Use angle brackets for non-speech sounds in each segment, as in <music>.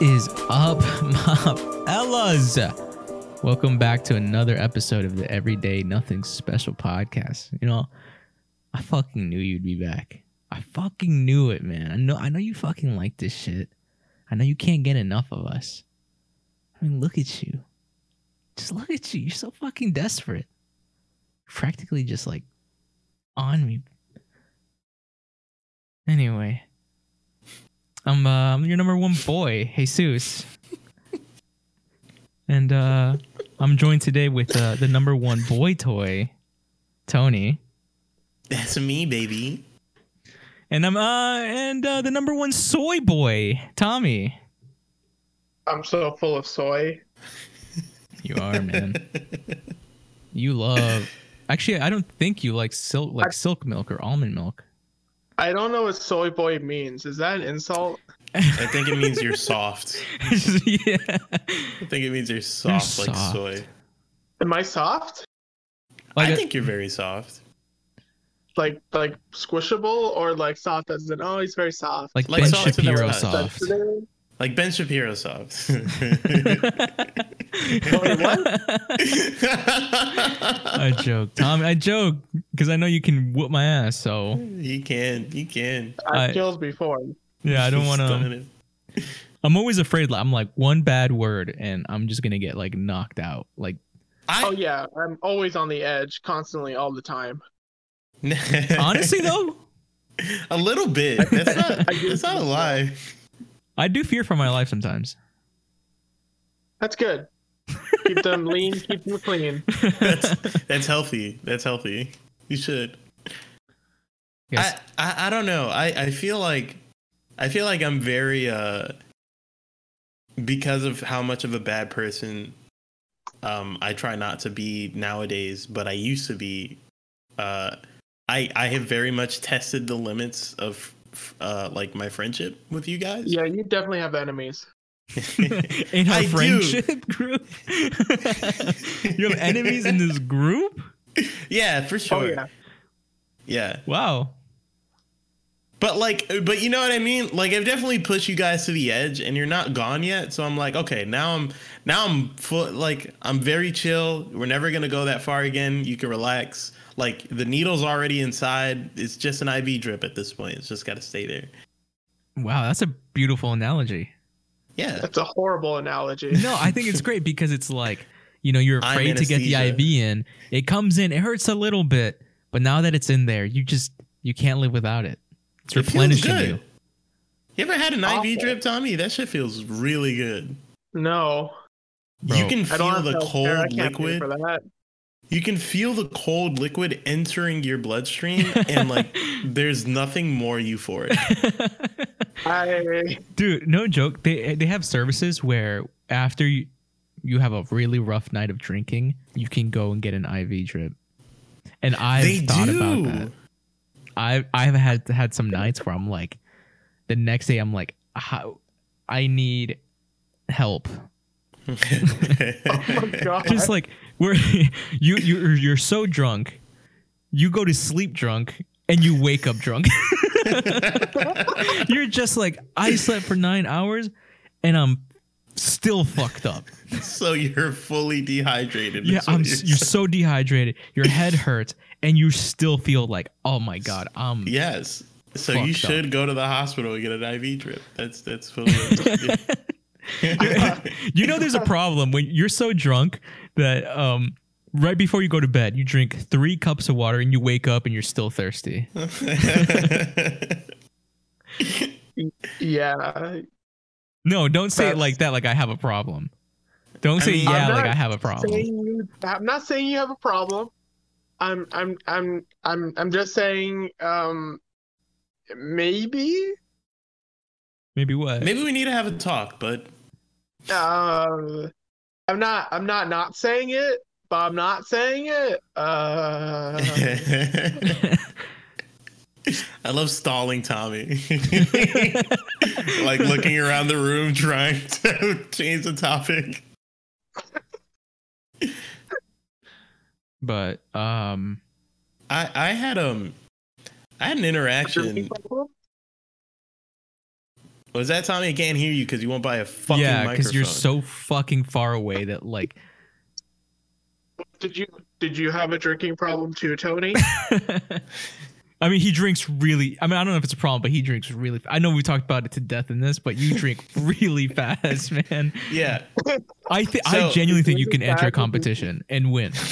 is up, <laughs> my fellas? Welcome back to another episode of the Everyday Nothing Special podcast. You know, I fucking knew you'd be back. I fucking knew it, man. I know I know you fucking like this shit. I know you can't get enough of us. I mean, look at you. Just look at you. You're so fucking desperate. Practically just like on me. Anyway, I'm uh, I'm your number one boy, Jesus. and uh, I'm joined today with uh, the number one boy toy, Tony. That's me, baby. And I'm uh and uh, the number one soy boy, Tommy. I'm so full of soy. You are, man. you love. Actually, I don't think you like silk like silk milk or almond milk. I don't know what soy boy means. Is that an insult? I think it means you're soft. <laughs> yeah. I think it means you're soft, like soft. soy. Am I soft? Like I a- think you're very soft. Like like squishable or like soft as in oh he's very soft. like, Like Ben soft Shapiro soft. Sensitive? Like Ben Shapiro soft. <laughs> <laughs> <laughs> Wait, what? <laughs> I joke, Tommy. I joke because I know you can whoop my ass. So you can, you can. I've I- killed before. yeah, I don't <laughs> want to. I'm always afraid. like, I'm like one bad word, and I'm just gonna get like knocked out. Like I, Oh yeah, I'm always on the edge, constantly, all the time. honestly though, a little bit. That's not. I That's not a lie. I do fear for my life sometimes. That's good. Keep them lean, keep them clean. <laughs> That's <laughs> that's healthy. That's healthy. You should. Yes. I, I I don't know. I I feel like I feel like I'm very uh because of how much of a bad person um I try not to be nowadays, but I used to be uh I I have very much tested the limits of uh like my friendship with you guys. Yeah, you definitely have enemies. <laughs> in our I do. friendship group, <laughs> you have enemies in this group. yeah, for oh, sure. Oh yeah. yeah. Wow. But like, but you know what I mean? Like, I've definitely pushed you guys to the edge, and you're not gone yet. So I'm like, okay, now I'm now I'm full. Like, I'm very chill. We're never gonna go that far again. You can relax. Like, the needle's already inside. It's just an IV drip at this point. It's just got to stay there. Wow, that's a beautiful analogy. Yeah. That's a horrible analogy. No, I think it's great because it's like, you know, you're afraid to get the. IV in. It comes in, it hurts a little bit, but now that it's in there, you just you can't live without it. It's It feels replenishing good. you. You ever had an Awful. IV drip, Tommy? That shit feels really good. No. Bro, you can feel the cold can't liquid. for that. You can feel the cold liquid entering your bloodstream, and like, <laughs> there's nothing more euphoric. <laughs> I Dude, no joke. They they have services where after you you have a really rough night of drinking, you can go and get an IV drip. And I've they thought do. about that. I I've had had some nights where I'm like, the next day I'm like, how I need help. <laughs> oh my god. Just like where <laughs> you you you're so drunk, you go to sleep drunk and you wake up drunk. <laughs> <laughs> you're just like I slept for nine hours and I'm still fucked up. <laughs> so you're fully dehydrated. Yeah, I'm. you're You're so dehydrated. Your head <laughs> hurts, and you still feel like, oh my god, I'm. Yes. So you up. should go to the hospital and get an IV drip. That's that's fully. you know, there's a problem when you're so drunk that um, right before you go to bed, you drink three cups of water, and you wake up and you're still thirsty. <laughs> yeah. No, don't say it like that. Like I have a problem. Don't I say mean- yeah, like I have a problem. You, I'm not saying you have a problem. I'm I'm I'm I'm I'm just saying um maybe Maybe what? Maybe we need to have a talk, but uh I'm not I'm not not saying it, but I'm not saying it. Uh <laughs> I love stalling Tommy. <laughs> like looking around the room trying to <laughs> change the topic. but um, I I had um I had an interaction. Was that Tommy? I can't hear you because you won't buy a fucking yeah, microphone. because you're so fucking far away that like. Did you did you have a drinking problem too, Tony? <laughs> I mean, he drinks really. I mean, I don't know if it's a problem, but he drinks really. I know we talked about it to death in this, but you drink <laughs> really fast, man. yeah. I think So- I genuinely think you can enter a competition and win. <laughs>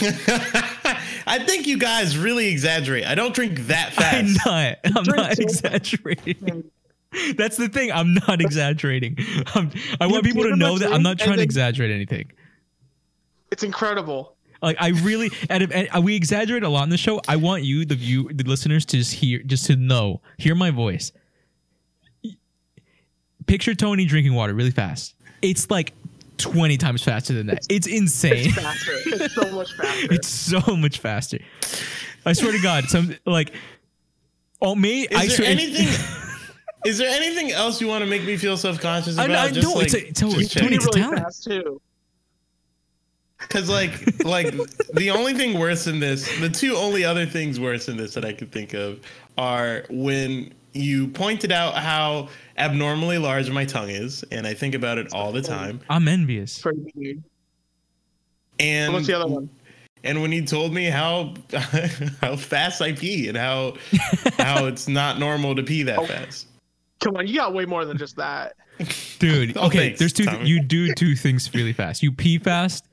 I think you guys really exaggerate. I don't drink that I'm fast. not. I'm not exaggerating. That's the thing. I'm not exaggerating. I'm, I want people to know that I'm not trying to exaggerate anything. It's incredible. Like I really, and, if, and we exaggerate a lot in the show. I want you, the view, the listeners, to just hear, just to know, hear my voice. Picture Tony drinking water really fast. It's like twenty times faster than that. It's insane. It's faster. It's so much faster. it's so much faster. I swear to God, some like, oh me. Is I there swear, anything? <laughs> is there anything else you want to make me feel self conscious I- about? I Just know, like, it's a- it's a- just Tony, check. it's a really talent. fast too. Because like like the only thing worse than this, the two only other things worse than this that I could think of are when you pointed out how abnormally large my tongue is, and I think about it all the oh, time. I'm envious. And What's the other one? and when you told me how <laughs> how fast I pee and how how it's not normal to pee that Oh. fast. Come on, you got way more than just that. Dude, <laughs> Oh, okay, thanks, there's two. Tommy. you do two things really fast. You pee fast,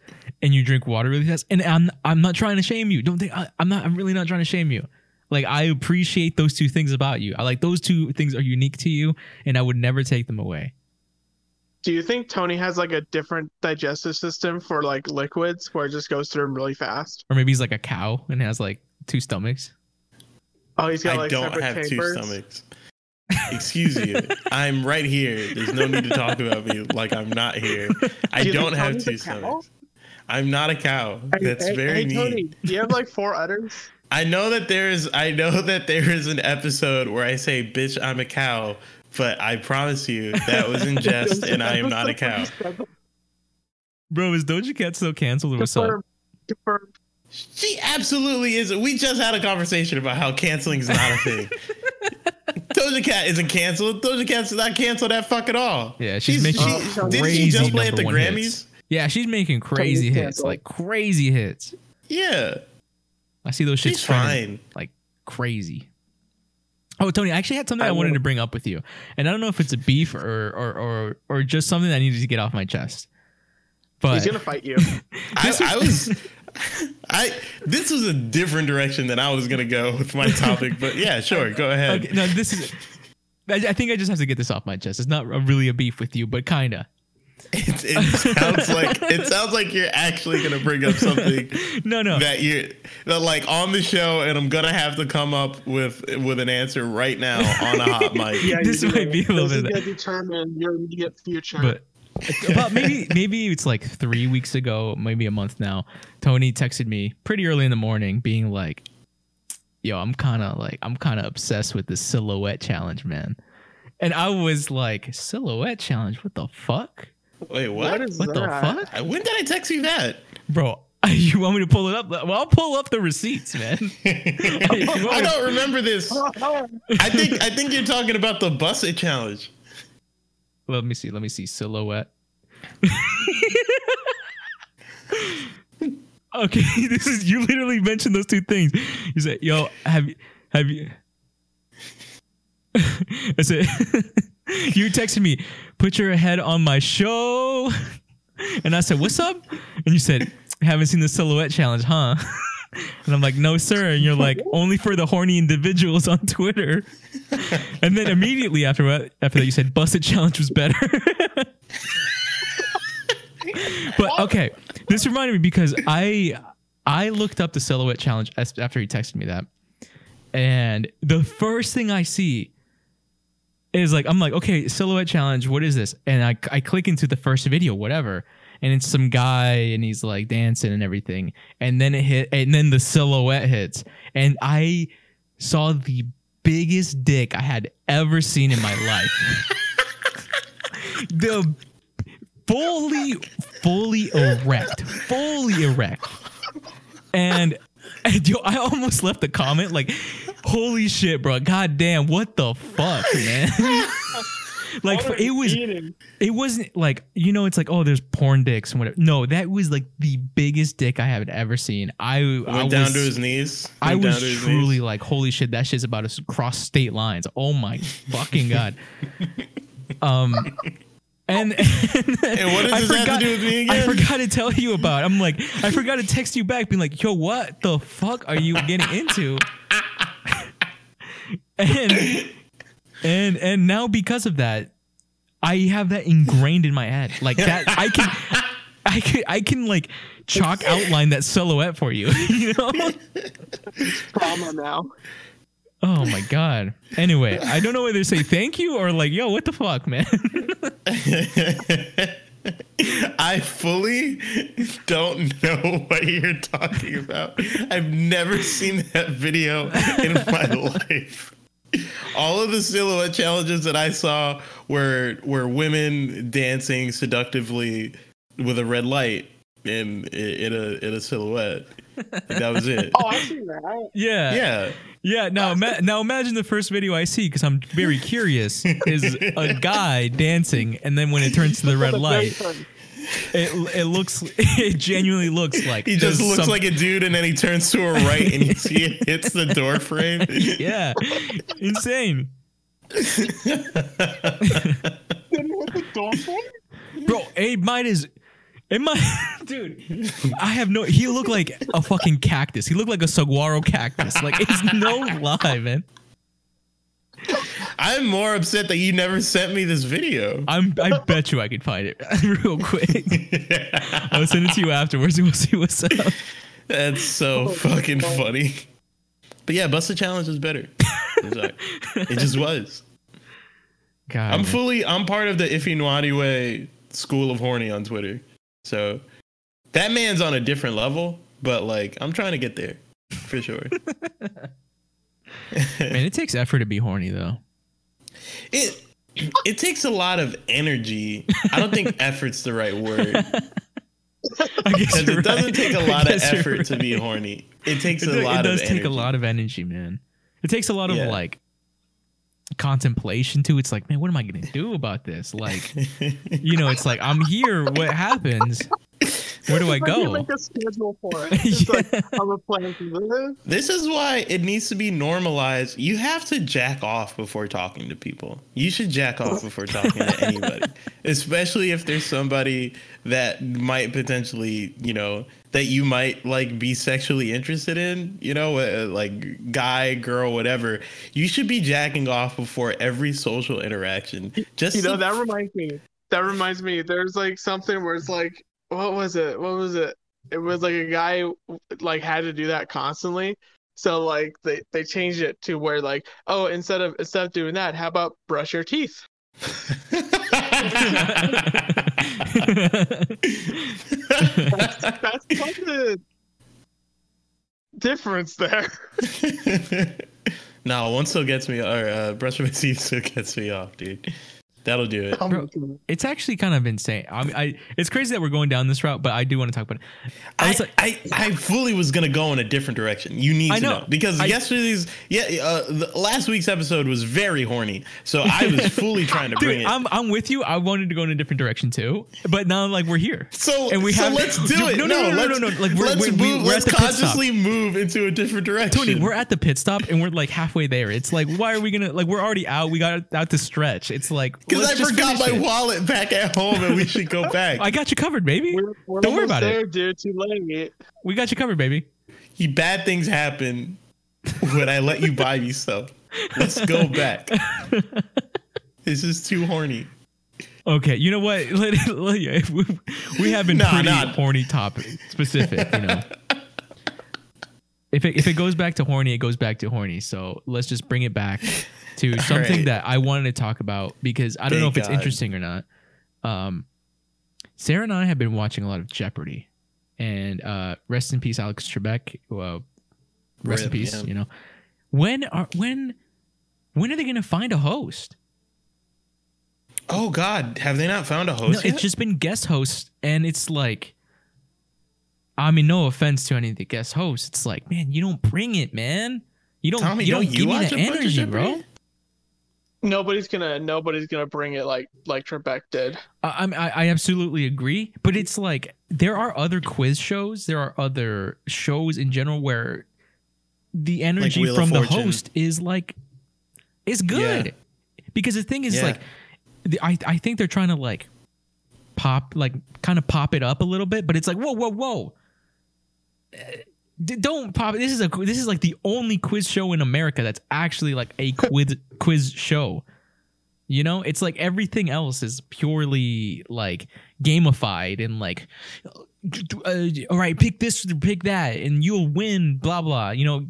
and you drink water really fast. And I'm I'm not trying to shame you. Don't think I, I'm not. I'm really not trying to shame you. Like I appreciate those two things about you. I like those two things are unique to you, and I would never take them away. Do you think Tony has like a different digestive system for like liquids where it just goes through them really fast? Or maybe he's like a cow and has like two stomachs. Oh, he's got I like don't separate have chambers. two stomachs. Excuse you. <laughs> I'm right here. There's no need to talk about me like I'm not here. <laughs> I Do don't have two stomachs. I'm not a cow. That's hey, very hey, neat. Tony, do you have like four udders? <laughs> I know that there is I know that there is an episode where I say bitch I'm a cow, but I promise you that was in <laughs> jest and I am not a cow. Bro, is Doja Cat still canceled or what's up? Confirmed. Confirmed. She absolutely is. We just had a conversation about how canceling is not a thing. <laughs> Doja Cat isn't canceled. Doja Cat's not canceled at fuck at all. Yeah, she's making she, oh, didn't she just play at the Grammys? hits. Yeah, she's making crazy Tony's hits, canceled. like crazy hits. Yeah, I see those shits she's trending fine. like crazy. Oh, Tony, I actually had something I, I wanted will- to bring up with you, and I don't know if it's a beef or or or, or just something that I needed to get off my chest. But He's gonna fight you. <laughs> I, I was, <laughs> I this was a different direction than I was gonna go with my topic, but yeah, sure, go ahead. okay, no, this is. I, I think I just have to get this off my chest. It's not a- really a beef with you, but kinda. It, it sounds like it <laughs> sounds like you're actually gonna bring up something <laughs> No, no. that you're that like on the show, and I'm gonna have to come up with with an answer right now on a hot mic. <laughs> Yeah, This you might be a little This is bit- gonna determine your immediate future. but about maybe maybe it's like three weeks ago, maybe a month now. Tony texted me pretty early in the morning, being like, "Yo, I'm kind of like I'm kind of obsessed with the silhouette challenge, man." And I was like, "Silhouette challenge? What the fuck, Wait, what? what is what the fuck, when did I text you that? bro?" <laughs> You want me to pull it up? Well, I'll pull up the receipts, man. <laughs> <laughs> I don't remember this. I think I think you're talking about the Buss It challenge. Let me see. Let me see. Silhouette. okay, this is you literally mentioned those two things. You said, "Yo, have you have you?" I said, <laughs> "You texted me, put your head on my show," <laughs> and I said, "What's up?" And you said, "Haven't seen the silhouette challenge, huh?" <laughs> And I'm like, "No, sir." And you're like, "Only for the horny individuals on Twitter." And then immediately after that, after that, you said Buss It Challenge was better. but okay, this reminded me because I I looked up the Silhouette Challenge after he texted me that, and the first thing I see is like I'm like, okay, Silhouette Challenge, what is this? And I I click into the first video, whatever. And it's some guy and he's like dancing and everything. And then it hit and then the silhouette hits. And I saw the biggest dick I had ever seen in my life. the fully, fully erect, fully erect. And, and <laughs> yo, I almost left a comment like, "Holy shit, bro! God damn, what the fuck, man!" <laughs> like What it was eating? it wasn't like you know it's like oh there's porn dicks and whatever no that was like the biggest dick i have ever seen i, I Went down was to his knees. i Went down was truly knees. like holy shit that shit's about to cross state lines oh my fucking god <laughs> um and, oh. and, And what <laughs> does I this have to do with me again? I forgot to tell you about. I'm like, I forgot to text you back, being like, "Yo, what the fuck are you getting into?" <laughs> and and and now because of that, I have that ingrained in my head. Like that, I can, I can, I can like chalk outline that silhouette for you. <laughs> You know? Trauma now. Oh my god. Anyway, I don't know whether to say thank you or like, yo, what the fuck, man. <laughs> I fully don't know what you're talking about. I've never seen that video in my <laughs> life. All of the silhouette challenges that I saw were were women dancing seductively with a red light in in a in a silhouette. That was it. Oh, I've seen that. yeah. Yeah. Yeah, now ima- now imagine the first video I see because I'm very curious <laughs> is a guy dancing and then when it turns to the red light, it it looks <laughs> it genuinely looks like He just looks some- like a dude and then he turns to a right and you <laughs> see it hits the door frame. yeah, insane, With the dolphin? bro. It might is. It might, <laughs> dude. I have no. He looked like a fucking cactus. He looked like a saguaro cactus. Like it's no lie, man. I'm more upset that you never sent me this video. I'm. I bet you I could find it <laughs> real quick. I'll send it to you afterwards. and We'll see what's up. That's so oh, fucking funny. But yeah, Buss It Challenge is better. It just was. God, I'm man. fully I'm part of the Ify Nwadiwe school of horny on Twitter. So that man's on a different level, but like I'm trying to get there for sure. <laughs> Man, it takes effort to be horny though. it it takes a lot of energy. I don't think effort's the right word. <laughs> Because it doesn't right. take a lot of effort to be horny. It takes It, a lot it does of take energy. a lot of energy, man. It takes a lot of Yeah. like contemplation too. It's like, man, what am I gonna do about this? Like, <laughs> you know, it's like I'm here. What happens? Where do I Like, go? make a schedule for it. <laughs> It's like, I'm a plan for this. This is why it needs to be normalized. You have to jack off before talking to people. You should jack off before talking to <laughs> anybody, especially if there's somebody that might potentially, you know, that you might like be sexually interested in, you know, uh, like guy, girl, whatever. You should be jacking off before every social interaction. Just You know, that reminds me. That reminds me. There's like something where it's like, what was it? What was it? It was like a guy like had to do that constantly. So like they they changed it to where like, oh, instead of instead of doing that, how about brush your teeth? That's that's quite the difference there. <laughs> no, one still gets me, or uh, brush my teeth still gets me off, dude. That'll do it. Bro, it's actually kind of insane. I mean, I it's crazy that we're going down this route, but I do want to talk about it. I I, like, I, I fully was gonna go in a different direction. You need I to know. know, because I- yesterday's yeah uh, the, last week's episode was very horny, so I was <laughs> fully trying to bring dude, it. I'm I'm with you. I wanted to go in a different direction too, but now like we're here. so and we so have- let's do it. no, no, no, no, let's, no, no, like, we're- let's we- we- move. we're let's at the consciously move into a different direction. Tony, we're at the pit stop and we're like halfway there. It's like, why are we gonna like? We're already out. We got out to stretch. It's like because I forgot my it. wallet back at home, and we should go <laughs> back. I got you covered, baby. We're, we're Don't worry almost about it. dude. Too late. We got you covered, baby. He bad things happen when I let you buy me stuff. Let's go back. <laughs> this is too horny. Okay, you know what? <laughs> Let, let- yeah, we, we have been Nah, pretty nah. horny topic specific, you know. If it, if it goes back to horny, it goes back to horny. So let's just bring it back to <laughs> something right. that I wanted to talk about because I don't know if Thank it's God. interesting or not. Um, Sarah and I have been watching a lot of Jeopardy, and uh, rest in peace, Alex Trebek. Well, rest in peace. yeah. You know, when are when when are they going to find a host? Oh God, have they not found a No, host yet? it's just been guest hosts, and it's like, I mean, no offense to any of the guest hosts. It's like, man, you don't bring it, man. You don't. Tommy, you don't, don't you give me watch the a bunch of energy, bro. Nobody's gonna nobody's gonna bring it like like Trebek did. I, I I absolutely agree, but it's like there are other quiz shows, there are other shows in general where the energy Wheel of from the host is like is good. Yeah. Because the thing is Yeah. like the, I I think they're trying to like pop like kind of pop it up a little bit, but it's like whoa whoa whoa. Don't pop. This is a this is like the only quiz show in America that's actually like a quiz <laughs> quiz show. You know, it's like everything else is purely like gamified and like, uh, all right, pick this, pick that, and you'll win. Blah blah. You know,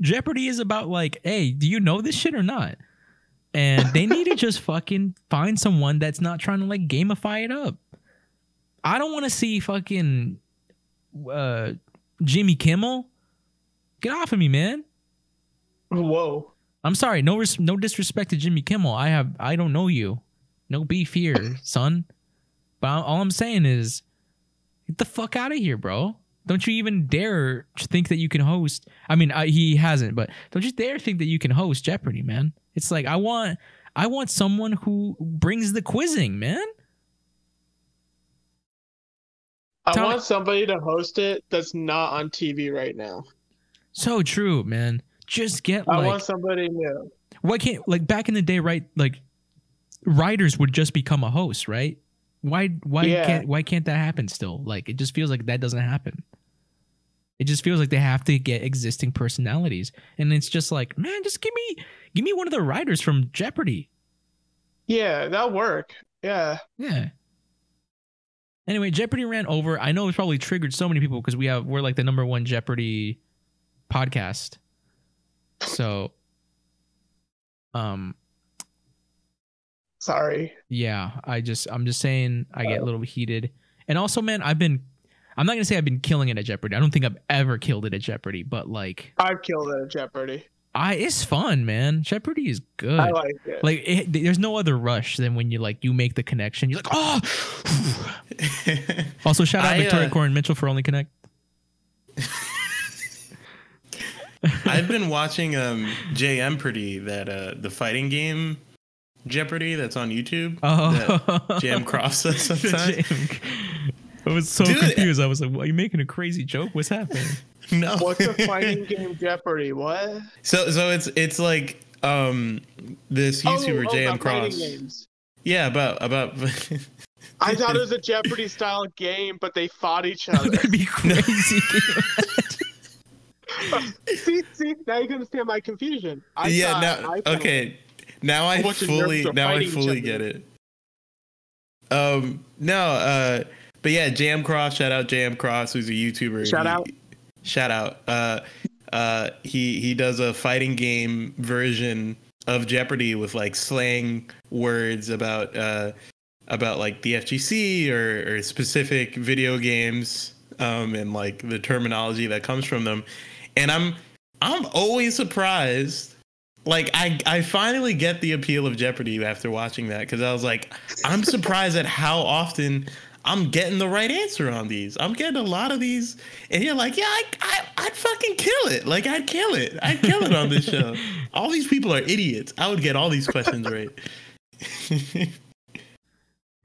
Jeopardy is about like, hey, do you know this shit or not? And they need to <laughs> just fucking find someone that's not trying to like gamify it up. I don't want to see fucking uh, Jimmy Kimmel. Get off of me, man. Whoa. I'm sorry, no res- no disrespect to Jimmy Kimmel. I have I don't know you. No beef here, <laughs> son. But all- all I'm saying is get the fuck out of here, bro. Don't you even dare think that you can host. I mean, I, he hasn't, but don't you dare think that you can host Jeopardy, man. It's like I want I want someone who brings the quizzing, man. I want somebody to host it that's not on TV right now. So true, man. Just get like I like want somebody new. why can't like back in the day, right? Like writers would just become a host, right? Why why Yeah. can't why can't that happen still? Like it just feels like that doesn't happen. It just feels like they have to get existing personalities. And it's just like, man, just give me give me one of the writers from Jeopardy. Yeah, that'll work. Yeah. Yeah. Anyway, Jeopardy ran over. I know it's probably triggered so many people because we have we're like the number one Jeopardy podcast. So um Sorry. yeah, I just I'm just saying I get a little heated. And also, man, I've been I'm not gonna say I've been killing it at Jeopardy. I don't think I've ever killed it at Jeopardy, but like I've killed it at Jeopardy. I it's fun, man. Jeopardy is good. I like it. like it, there's no other rush than when you like you make the connection. You're like, oh. <laughs> also, shout out I, Victoria uh, Coren Mitchell for Only Connect. <laughs> I've been watching um JM Pretty that uh the fighting game Jeopardy that's on YouTube. Oh, that Jam Cross does <laughs> sometimes. I was so Dude. confused. I was like, "Are you making a crazy joke? What's happening?" <laughs> No. What's a fighting game Jeopardy? What? So so it's it's like um this YouTuber oh, oh, JM about fighting Cross. games. Yeah, about about <laughs> I thought it was a Jeopardy style game, but they fought each other. <laughs> That'd be crazy. see, see, now you can understand my confusion. I yeah, now I okay. Now I A bunch of nerds fully now I fighting fully get it. Um no, uh but yeah, Jam Cross, shout out Jam Cross, who's a YouTuber. Shout He- out. Shout out. Uh uh he he does a fighting game version of Jeopardy with like slang words about uh about like the FGC or, or specific video games um and like the terminology that comes from them. And I'm I'm always surprised like I I finally get the appeal of Jeopardy after watching that because I was like I'm surprised at how often I'm getting the right answer on these. I'm getting a lot of these, and you're like, yeah, I, I I'd fucking kill it. Like I'd kill it. I'd kill it on this show. <laughs> All these people are idiots. I would get all these questions right. <laughs>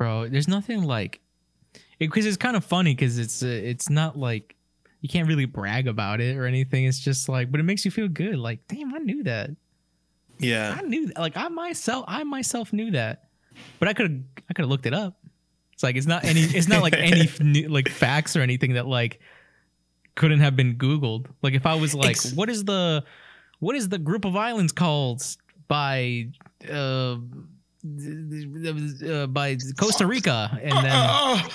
bro there's nothing like because it's kind of funny because it's uh, it's not like you can't really brag about it or anything it's just like but it makes you feel good like damn i knew that yeah, i knew that. like i myself i myself knew that but i could i could have looked it up it's like it's not any it's not like any <laughs> new, like facts or anything that like couldn't have been googled. Like if i was like Ex- what is the what is the group of islands called by uh, uh by costa rica? And then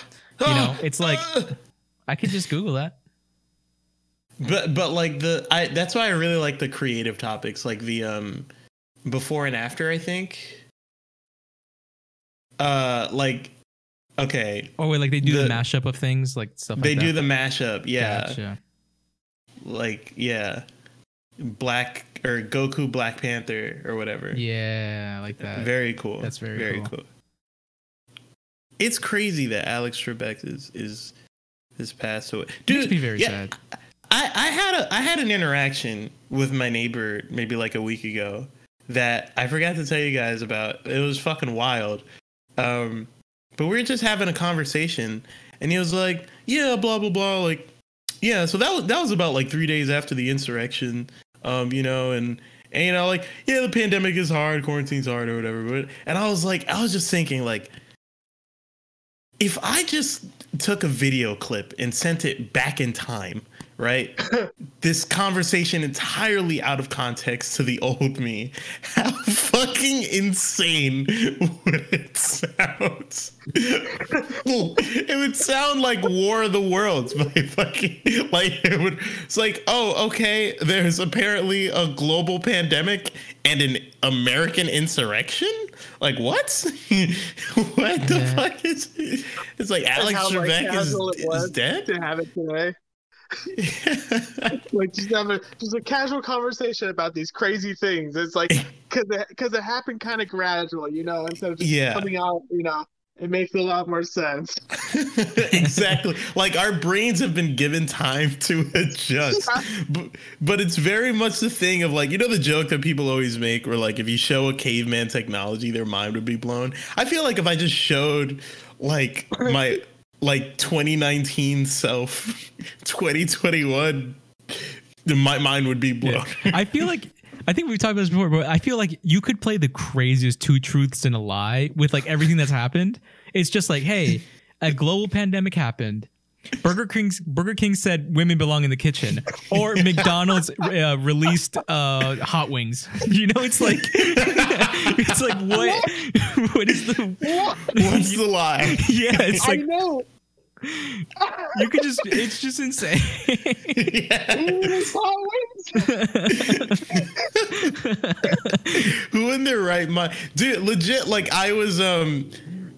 you know, it's like I could just Google that. but but like the I that's why I really like the creative topics like the um before and after I think. Uh like okay Oh wait, like they do the, The- mashup of things, like stuff. they like do the mashup yeah Gotcha. like yeah black or Goku Black Panther or whatever Yeah, like that. very cool That's very very cool. cool. it's crazy that Alex Trebek is is is passed away dude me very yeah, sad. I, I had a I had an interaction with my neighbor maybe like a week ago, that I forgot to tell you guys about. It was fucking wild. Um, but we were just having a conversation, and he was like, "Yeah, blah blah blah." Like, yeah. So that was that was about like three days after the insurrection. Um, you know, and and you know, like, yeah, the pandemic is hard, quarantine's hard, or whatever. But and I was like, I was just thinking, like, if I just took a video clip and sent it back in time, right? <laughs> this conversation entirely out of context to the old me. How fucking insane <laughs> would it sound? <laughs> it would sound like War of the Worlds <laughs> by fucking like it would it's like, oh, okay, there's apparently a global pandemic and an American insurrection? Like what? what the Yeah. fuck is it's like Alex how, like, Trebek is, casual it is was dead? to have it today. <laughs> Like just have a just a casual conversation about these crazy things. It's like <laughs> because it, cause it happened kind of gradual, you know, instead of just Yeah. coming out, you know, it makes a lot more sense. <laughs> exactly. Like our brains have been given time to adjust. But, but it's very much the thing of like, you know, the joke that people always make where like if you show a caveman technology, their mind would be blown. I feel like if I just showed like my like 2019 self, <laughs> 2021, then my mind would be blown. <laughs> I feel like I think we've talked about this before, but I feel like you could play the craziest two truths and a lie with like everything that's happened. It's just like, hey, a global pandemic happened. Burger King's Burger King said women belong in the kitchen, or <laughs> McDonald's uh, released uh, hot wings. You know, it's like <laughs> it's like what <laughs> what is the What's the lie? yeah? It's I like know. you could just it's just insane. yeah. Ooh, it's Who in their right mind, dude? Legit, like I was, um,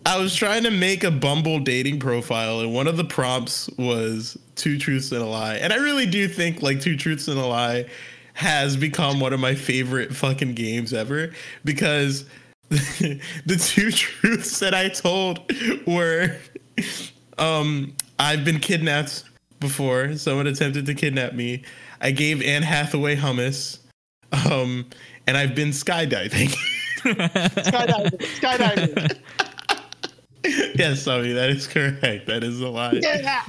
I was trying to make a Bumble dating profile, and one of the prompts was two truths and a lie. And I really do think like two truths and a lie has become one of my favorite fucking games ever because <laughs> the two truths that I told were, um, I've been kidnapped before. Someone attempted to kidnap me. I gave Anne Hathaway hummus. Um, and I've been skydiving. <laughs> skydiving. Skydiving. <laughs> yes, Tommy, that is correct. That is a lie. Yeah.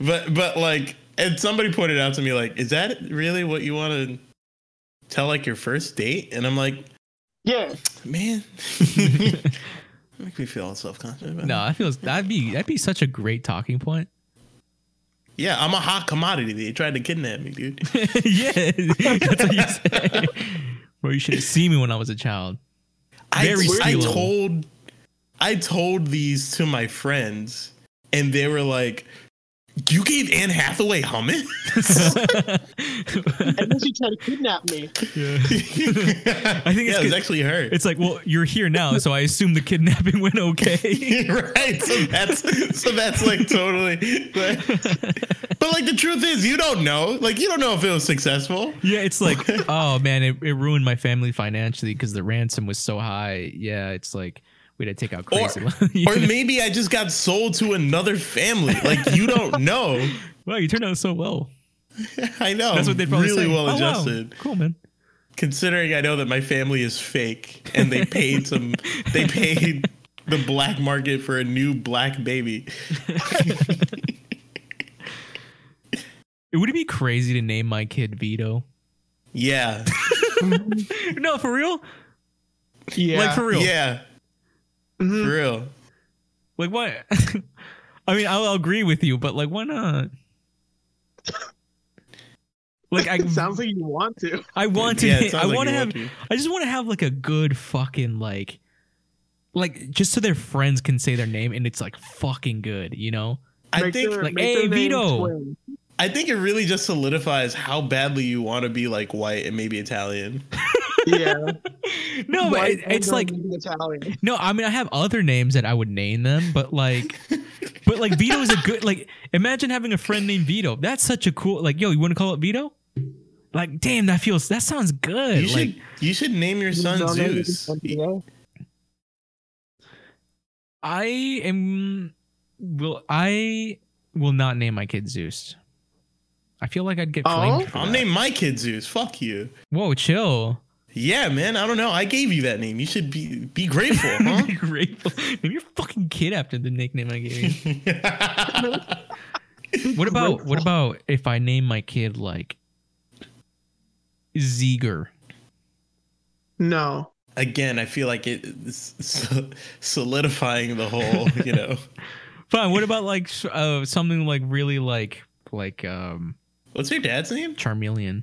But but like, and somebody pointed out to me like, is that really what you want to tell like your first date? And I'm like, Yeah. man, <laughs> make me feel all self conscious. no, I feel that'd be that'd be such a great talking point. Yeah, I'm a hot commodity. They tried to kidnap me, dude. <laughs> yeah, that's what you say. Bro, you should have seen me when I was a child. I, Very I stealable. told I told these to my friends, and they were like, "You gave Anne Hathaway hummus." <laughs> And then she tried to kidnap me. <laughs> I think it's yeah, it was actually her. It's like, well, you're here now, so I assume the kidnapping <laughs> went okay. right. So that's so that's like totally. But, but like the truth is, you don't know. Like you don't know if it was successful. yeah, it's like, oh man, it, it ruined my family financially because the ransom was so high. Yeah, it's like we had to take out Or, crazy. <laughs> Or know? maybe I just got sold to another family. Like you don't <laughs> know. wow, you turned out so well. <laughs> I know. That's what they'd probably really say. well Oh, wow. adjusted. Cool, man. Considering I know that my family is fake and they paid some. they paid the black market for a new black baby. It Would it be crazy to name my kid Vito? Yeah. No, for real. Yeah. Like for real. Yeah. Mhm. For real. Like what? <laughs> I mean, I'll, I'll agree with you, but like, why not? Like I <laughs> It sounds like you want to. I want to. Yeah, it I sounds like want to have. want to. I just want to have like a good fucking like, like just so their friends can say their name and it's like fucking good, you know? I think their- like, make hey, Vito. I think it really just solidifies how badly you want to be like white and maybe Italian. <laughs> Yeah. No, but it- it's like Italian. no. I mean, I have other names that I would name them, but like, but like Vito is a good like. Imagine having a friend named Vito. That's such a cool like. Yo, you want to call it Vito? Like, damn, that feels that sounds good. You like, should you should name your son No, Zeus. something. I am will I will not name my kid Zeus. I feel like I'd get Oh? I'll that. name my kid Zeus. Fuck you. Whoa, chill. Yeah, man. I don't know. I gave you that name. You should be be grateful, <laughs> huh? Be grateful. Name your fucking kid after the nickname I gave you. <laughs> What about what about if I name my kid like Zeger? No. Again, I feel like it's solidifying the whole. You know, <laughs> Fine. What about like uh, something like really like like um what's your dad's name? Charmeleon?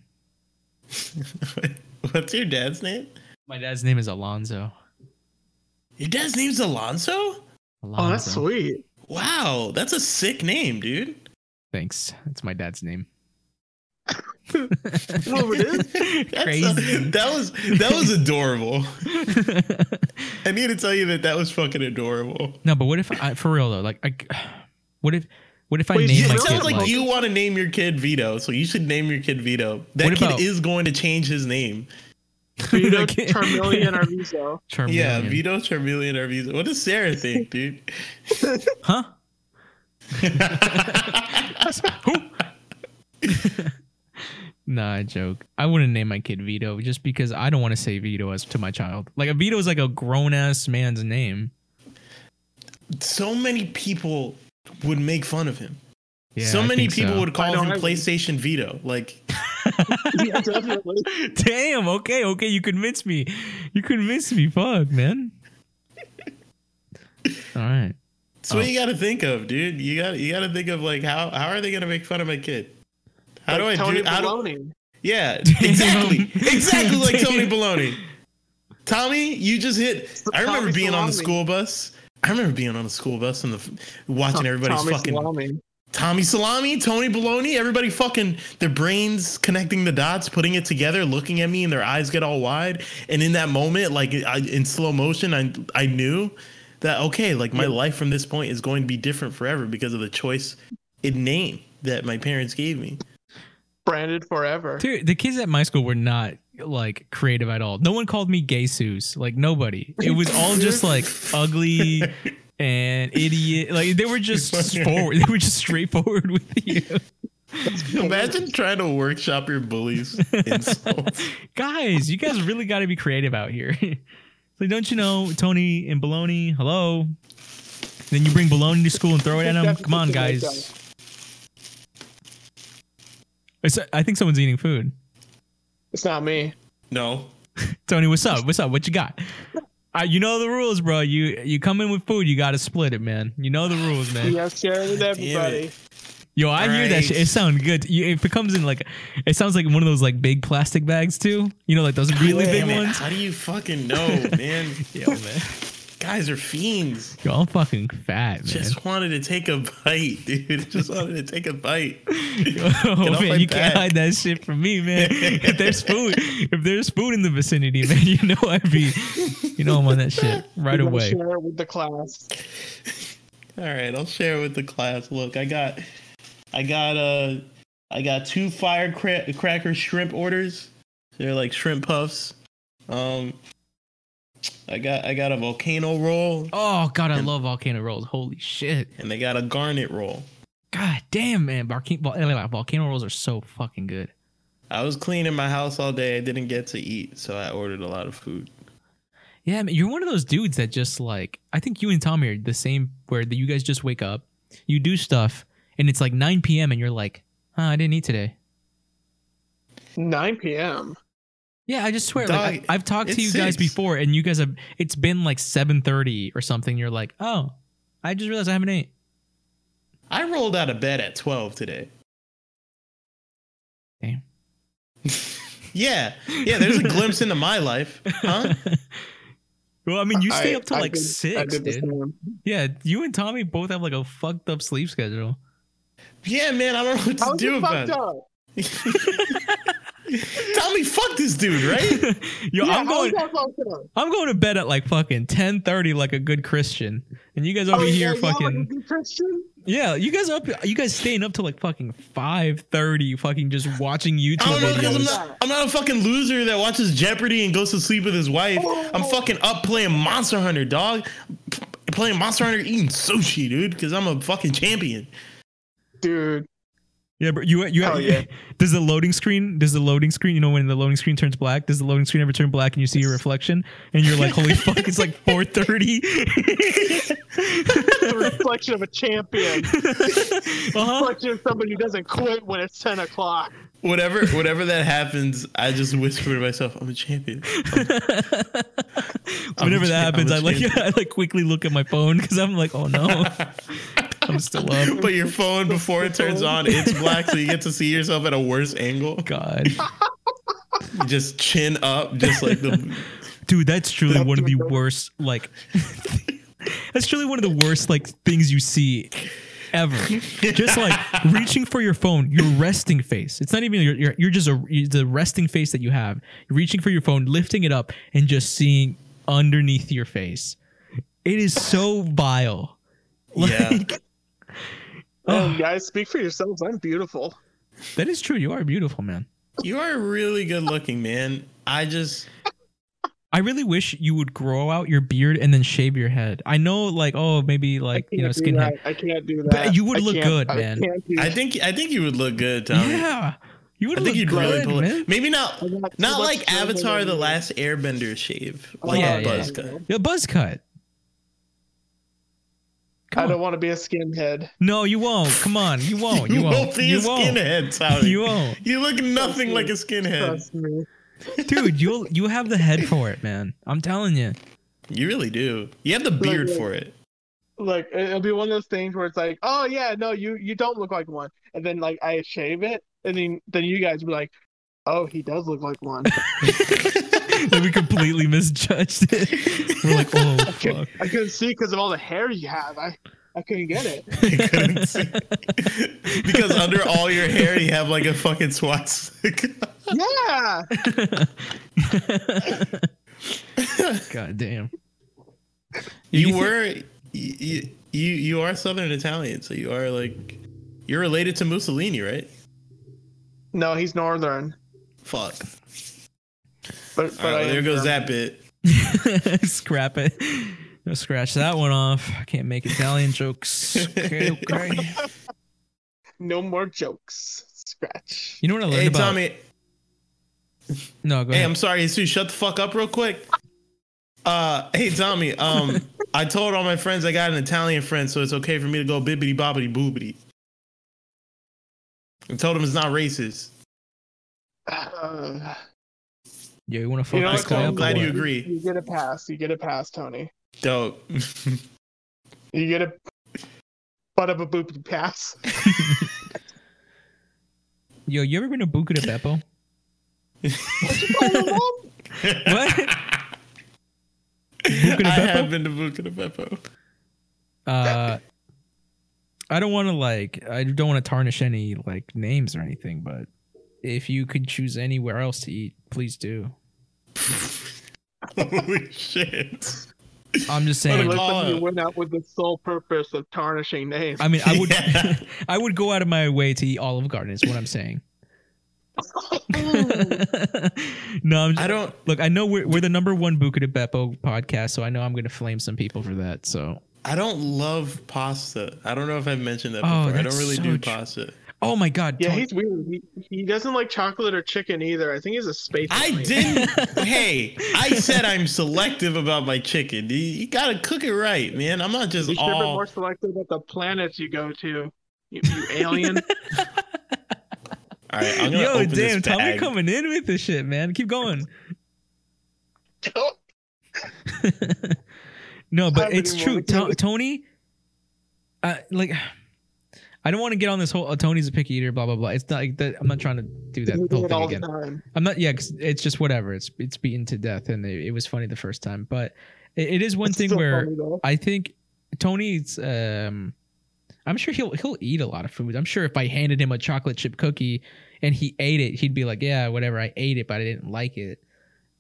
<laughs> What's your dad's name? My dad's name is Alonzo. Your dad's name's Alonso. Alonzo. Oh, that's sweet. Wow, that's a sick name, dude. Thanks. That's my dad's name. <laughs> Oh, it is? <laughs> That's Crazy. that was that was adorable. I need to tell you that that was fucking adorable. no, but what if I for real though? Like, I, what if what if I Wait, name you- my it sounds like, like, you want to name your kid Vito, so you should name your kid Vito. That What kid about- is going to change his name. Vito, <laughs> Like- Charmeleon, or Viso. Charmeleon? Yeah, Vito Charmeleon or Vito. What does Sarah think, dude? <laughs> Huh? <laughs> Nah, I joke. I wouldn't name my kid Vito just because I don't want to say Vito as to my child. Like a Vito is like a grown ass man's name. so many people would make fun of him. Yeah, so I many people so. would call him PlayStation Vito. Like, <laughs> yeah, definitely. Damn. Okay. Okay. You convinced me. You convinced me. Fuck, man. <laughs> All right. that's what Oh. you got to think of, dude. You got you got to think of like how how are they gonna make fun of my kid? How Like do I Tony do? How do, Baloney. yeah, <laughs> exactly, exactly like Tony Baloney. Tommy, you just hit. I remember Tommy being on the school bus. I remember being on the school bus and the watching everybody's Tommy fucking Salami. Tommy Salami, Tony Baloney, everybody fucking their brains connecting the dots, putting it together, looking at me, and their eyes get all wide. And in that moment, like I, in slow motion, I I knew that okay, like my Yeah. life from this point is going to be different forever because of the choice in name that my parents gave me. Branded forever. Dude, the kids at my school were not like creative at all. No one called me gay Sus. Like nobody. It was all just like ugly <laughs> and idiot. Like they were just forward. <laughs> They were just straightforward with you. Imagine trying to workshop your bullies <laughs> insults. guys, you guys really got to be creative out here. like, don't you know Tony and Baloney? Hello. Then you bring Baloney to school and throw it at him. Come on, guys. I think someone's eating food. It's not me. No, <laughs> Tony, what's up? What's up? What you got? Uh, you know the rules, bro. You you come in with food, you got to split it, man. You know the rules, man. You have share with everybody. Yo, I hear that Right. shit. It sounds good. You, if it comes in like, it sounds like one of those like big plastic bags too. You know, like those really big Damn it, ones. How do you fucking know, man? <laughs> Yo, man. Guys are fiends. Yo, I'm fucking fat, man. Just wanted to take a bite, <laughs> dude. Just wanted to take a bite. <laughs> Yo, off my man, you can't hide that shit from me, man. if there's food, if there's food in the vicinity, <laughs> man, you know I'd be, you know I'm on that shit right You away. Share it with the class. All right, I'll share it with the class. Look, I got, I got uh, I got two firecracker shrimp orders. They're like shrimp puffs. Um, I got I got a volcano roll, Oh god, I love volcano rolls. Holy shit. and they got a garnet roll. God damn, man. Volcano, vol- volcano rolls are so fucking good. I was cleaning my house all day. I didn't get to eat, so I ordered a lot of food. Yeah, man, you're one of those dudes that just like I think you and Tommy are the same where you guys just wake up, you do stuff, and it's like 9 p.m. and you're like, huh, I didn't eat today. 9 p.m. Yeah, I just swear, like I, I've talked to it's you guys before, and you guys have. It's been like 7:30 or something. You're like, oh, I just realized I haven't ate. I rolled out of bed at twelve today. Damn. <laughs> Yeah, yeah. There's a glimpse into my life, huh? <laughs> well, I mean, you stay I- up till I like did- six, dude. Yeah, you and Tommy both have like a fucked up sleep schedule. Yeah, man. I don't know what to How's do about fucked it. <laughs> up? <laughs> Tommy, fuck this dude, right? <laughs> Yo, yeah, I'm going. that fucked up? I'm going to bed at like fucking 10:30 like a good Christian, and you guys over Oh, yeah, here yeah, like a fucking. good Christian? Yeah, you guys up. You guys staying up till like fucking five thirty, fucking just watching YouTube I don't know because I'm not. I'm not a fucking loser that watches Jeopardy and goes to sleep with his wife. I'm oh. fucking up playing Monster Hunter, dog. P- playing Monster Hunter, eating sushi, dude. Because I'm a fucking champion. Dude, Yeah, but you you Hell yeah. <laughs> does the loading screen does the loading screen you know when the loading screen turns black does the loading screen ever turn black and you see your reflection and you're like holy fuck it's like <laughs> 4:30 <laughs> the reflection of a champion. uh-huh. reflection of somebody who doesn't quit when it's ten o'clock. Whatever, whatever that happens, I just whisper to myself, "I'm a champion." I'm Whenever a that cha- I'm happens a I like. I like quickly look at my phone cuz I'm like oh no I'm still up But your phone before it turns on, it's black, so you get to see yourself at a worse angle. god. Just chin up, just like the. dude that's truly one of the worst like <laughs> that's truly one of the worst like things you see ever. Just like reaching for your phone your resting face. It's not even your, your you're just a the resting face that you have. You're reaching for your phone lifting it up and just seeing underneath your face. It is so vile. Yeah. Like, um, <sighs> Oh, guys, speak for yourselves. I'm beautiful. that is true you are beautiful man You are really good looking, man. I just. I really wish you would grow out your beard and then shave your head. I know, like, oh, maybe like you know, skinhead. I can't do that. But that. you would I look good, I man. I think. I think you would look good, Tommy. Yeah, you would I look think you'd good, really pull man. it. Maybe not. I got too Not like Avatar: The. Last Airbender shave, Oh, like yeah, a yeah. buzz cut. Yeah, buzz cut. Come I don't on. want to be a skinhead. No, you won't. Come on, you <laughs> won't. You, You won't. won't be you a won't. skinhead, Tommy. You won't, You look nothing me. like a skinhead. Trust me. dude. You'll you have the head for it, man. I'm telling you. You really do. You have the beard Like, for it. Like it- it'll be one of those things where it's like, oh yeah, no, you you don't look like one, and then like I shave it, and then then you guys be like, oh, he does look like one. <laughs> <laughs> Then <laughs> we completely misjudged it. We're like, oh I couldn't, fuck. I couldn't see because of all the hair you have. I I couldn't get it. <laughs> I couldn't see. <laughs> because under all your hair, you have like a fucking swastika. Yeah. God damn. you think- were you, you you are Southern Italian, so you are like you're related to Mussolini, right? No, he's northern. Fuck. But, but All right, I well, there goes German. that bit. <laughs> Scrap it. No, scratch that one off. I can't make Italian jokes. Okay, <laughs> okay. No more jokes. Scratch. You know what I learned Hey about? Tommy. no, go Hey, ahead. I'm sorry, Jesus. Shut the fuck up real quick. Uh, hey Tommy. Um, <laughs> I told all my friends I got an Italian friend, so it's okay for me to go bibbity bobbity boobity. I told him it's not racist. Uh, yeah, you want to fuck you know this what, guy I'm up? glad you what? agree. You get a pass. You get a pass, Tony. Dope. <laughs> You get a butt up a boopy pass. <laughs> Yo, you ever been to Buca de Beppo? <laughs> What? Buca de I have been to Buca de Beppo. Uh, I don't want to like. I don't want to tarnish any like names or anything, but if you could choose anywhere else to eat, please do. Holy shit. I'm just saying. a Like call you went out with the sole purpose of tarnishing names. I mean, I would, Yeah. <laughs> I would go out of my way to eat Olive Garden. Is what I'm saying. <laughs> no, I'm just, I don't. look. I know we're we're the number one Buca de Beppo podcast, so I know I'm going to flame some people for that. So, I don't love pasta. I don't know if I've mentioned that Oh, before. I don't really so do tr- pasta. Oh my god, yeah, Tony- he's weird. He, he doesn't like chocolate or chicken either. I think he's a space. I alien. didn't. <laughs> hey, I said I'm selective about my chicken. You, you gotta cook it right, man. I'm not just You should have been all. more selective about the planets you go to. You, you alien. <laughs> All right, I'm gonna Yo, open damn, this Tommy bag. coming in with this shit, man. Keep going. <laughs> no, but it's true. more To- Tony, uh, like, I don't want to get on this whole uh, Tony's a picky eater, blah blah blah. It's not like that. I'm not trying to do that whole thing again. time. I'm not. Yeah, 'cause it's just whatever. It's it's beaten to death, and it, it was funny the first time. But it, it is one It's thing where funny. I think Tony's. Um, I'm sure he'll he'll eat a lot of food. I'm sure if I handed him a chocolate chip cookie and he ate it, he'd be like, "Yeah, whatever. I ate it, but I didn't like it."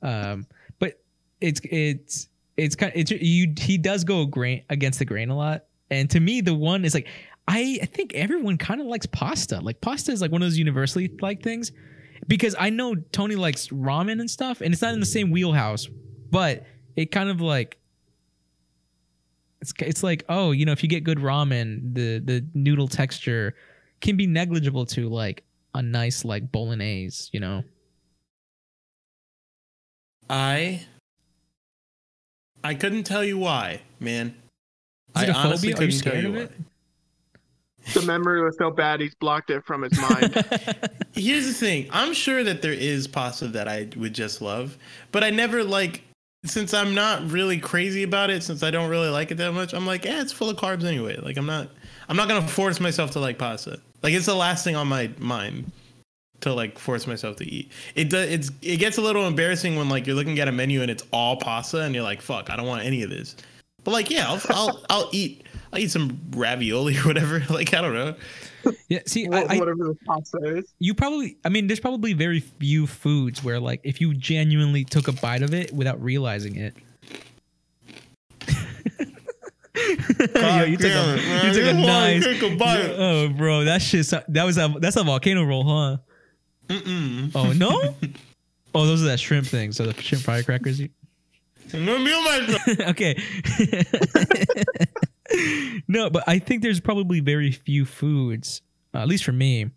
Um, but it's it's it's kind. Of, it's you. He does go grain against the grain a lot, and to me, the one is like. I, I think everyone kind of likes pasta. Like pasta is like one of those universally like things because I know Tony likes ramen and stuff, and it's not in the same wheelhouse, but it kind of like it's it's like oh you know if you get good ramen, the the noodle texture can be negligible to like a nice like bolognese, you know. I I couldn't tell you why, man. Is it I a honestly phobia? Are you couldn't tell scared you of why. it? The memory was so bad he's blocked it from his mind. <laughs> Here's the thing. I'm sure that there is pasta that I would just love, but I never like since I'm not really crazy about it, since I don't really like it that much, I'm like, yeah, it's full of carbs anyway. Like I'm not I'm not gonna force myself to like pasta. Like it's the last thing on my mind to like force myself to eat. It does it's it gets a little embarrassing when like you're looking at a menu and it's all pasta and you're like, fuck, I don't want any of this. But like, yeah, I'll I'll, I'll eat I'll eat some ravioli or whatever. <laughs> Like I don't know. Yeah, see, Wha- I, I, whatever the pasta is. you probably, I mean, there's probably very few foods where, like, if you genuinely took a bite of it without realizing it. <laughs> Yo, oh, you took a, you took a nice. Oh, bro, that shit. That was a that's a volcano roll, huh? Mm-mm. Oh no. <laughs> Oh, those are that shrimp thing. So the shrimp firecrackers. You, No, me on okay. No, but I think there's probably very few foods, uh, at least for me,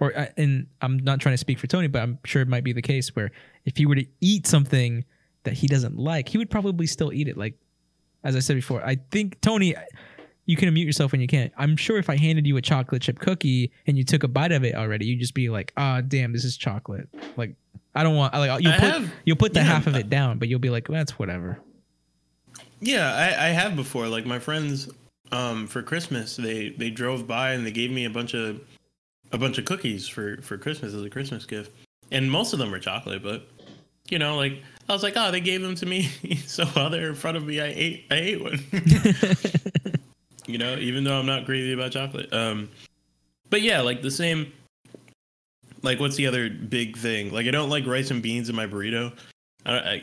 or uh, and I'm not trying to speak for Tony, but I'm sure it might be the case where if he were to eat something that he doesn't like, he would probably still eat it. Like as I said before, I think Tony, you can unmute yourself when you can't. I'm sure if I handed you a chocolate chip cookie and you took a bite of it already, you'd just be like, ah, damn, this is chocolate. Like I don't want. Like you'll I put have- you'll put the yeah, half of it down, but you'll be like, that's whatever. Yeah, I, I have before. Like my friends, um, for Christmas, they they drove by and they gave me a bunch of a bunch of cookies for for Christmas as a Christmas gift, and most of them were chocolate. But you know, like I was like, oh, they gave them to me, <laughs> so while they're in front of me, I ate I ate one. <laughs> you know, even though I'm not crazy about chocolate. Um, but yeah, like the same. Like, what's the other big thing? Like, I don't like rice and beans in my burrito. I, I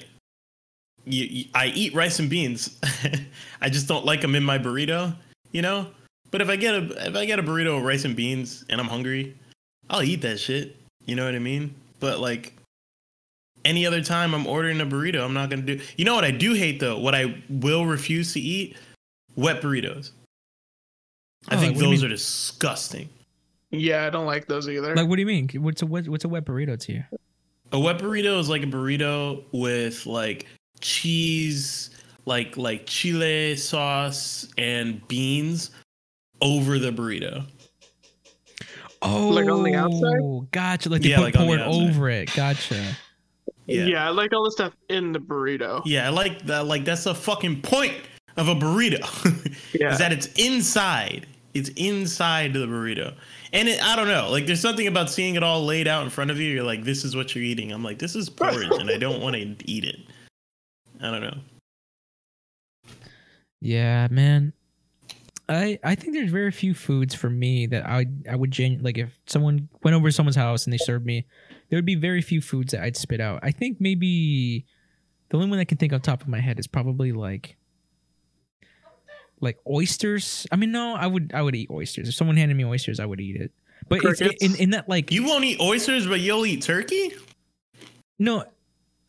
you, you- I eat rice and beans. <laughs> I just don't like them in my burrito, you know. But if I get a if I get a burrito of rice and beans and I'm hungry, I'll eat that shit. You know what I mean? But like any other time I'm ordering a burrito, I'm not gonna do. You know what I do hate though? What I will refuse to eat? Wet burritos. I Oh, think what do you those are disgusting. Yeah, I don't like those either. Like, what do you mean? What's a what, what's a wet burrito to you? A wet burrito is like a burrito with like cheese, like like chile sauce and beans over the burrito. Oh, Like on the oh, outside? Gotcha. Like they Yeah, put like on the poured over it. Gotcha. Yeah. yeah. I like all the stuff in the burrito. Yeah, I like that. Like that's the fucking point of a burrito. <laughs> Yeah. is that it's inside. It's inside the burrito. And it, I don't know. Like there's something about seeing it all laid out in front of you. You're like, this is what you're eating. I'm like, this is porridge, and I don't want to eat it. I don't know. Yeah, man. I I think there's very few foods for me that I I would genu- like if someone went over to someone's house and they served me, there would be very few foods that I'd spit out. I think maybe the only one I can think off top of my head is probably like like oysters. I mean, no, I would I would eat oysters. If someone handed me oysters, I would eat it. But it's in in that like You won't eat oysters, but you'll eat turkey. no,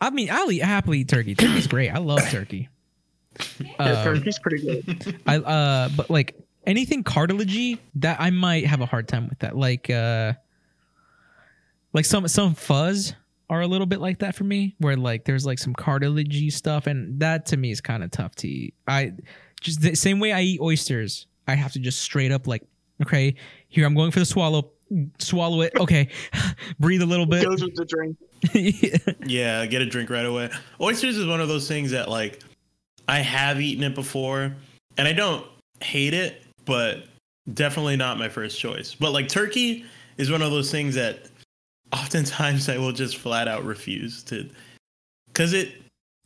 I mean I'll eat happily eat turkey. Turkey's great. I love turkey. <laughs> Yeah, Um, turkey's pretty good. I uh but like anything cartilagey that I might have a hard time with that. Like uh like some some fuzz are a little bit like that for me where like there's like some cartilagey stuff and that to me is kind of tough to eat. I just the same way I eat oysters, I have to just straight up like okay, here I'm going for the swallow swallow it. Okay. <laughs> Breathe a little bit. Goes with the drink. <laughs> Yeah, get a drink right away. Oysters is one of those things that like I have eaten it before and I don't hate it, but definitely not my first choice. But like turkey is one of those things that oftentimes I will just flat out refuse to cuz it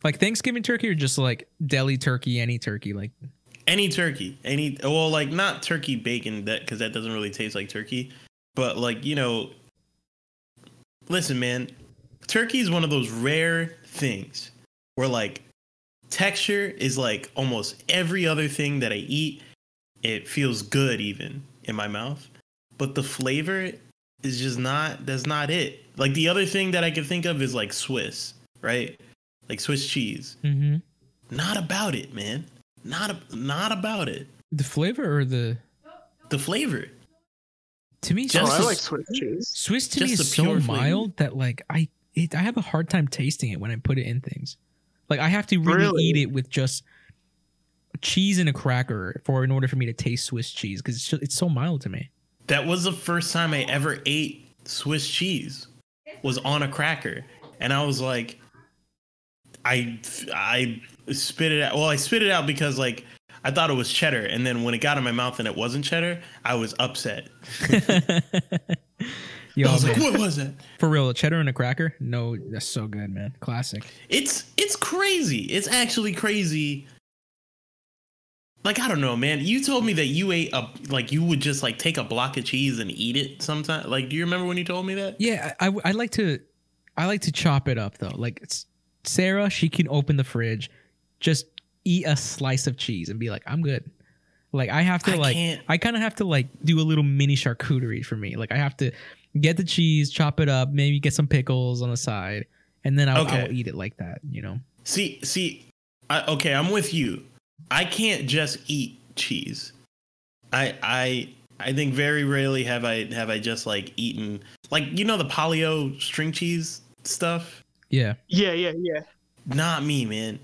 like Thanksgiving turkey or just like deli turkey, any turkey like any turkey, any well like not turkey bacon that cuz that doesn't really taste like turkey, but like, you know, listen man, turkey is one of those rare things where like texture is like almost every other thing that I eat. It feels good even in my mouth, but the flavor is just not. That's not it. Like the other thing that I can think of is like Swiss, right? Like Swiss cheese. mm-hmm. Not about it, man. Not not about it. the flavor or the The flavor. To me, Just oh, I like Swiss cheese. Swiss to just me is so flavor. mild that like I it, I have a hard time tasting it when I put it in things. Like I have to really, Really? eat it with just cheese and a cracker for in order for me to taste Swiss cheese because it's, ju- it's so mild to me. That was the first time I ever ate Swiss cheese. Was on a cracker, and I was like, I I spit it out. Well, I spit it out because like I thought it was cheddar, and then when it got in my mouth and it wasn't cheddar, I was upset. Yo, <laughs> I was man, like, what was it? for real, cheddar and a cracker? No, that's so good, man. Classic. It's it's crazy. It's actually crazy. Like I don't know, man. You told me that you ate a like you would just like take a block of cheese and eat it sometime. Like, do you remember when you told me that? Yeah, I, I I like to I like to chop it up though. Like it's, Sarah, she can open the fridge, just eat a slice of cheese and be like, I'm good. Like I have to I like can't- I kind of have to like do a little mini charcuterie for me. Like I have to get the cheese, chop it up, maybe get some pickles on the side, and then I'll, Okay. I'll eat it like that. You know? See, see, I, okay, I'm with you. I can't just eat cheese. I I I think very rarely have I have I just like eaten like you know the Polly-O string cheese stuff. Yeah. Yeah, yeah, yeah. Not me, man.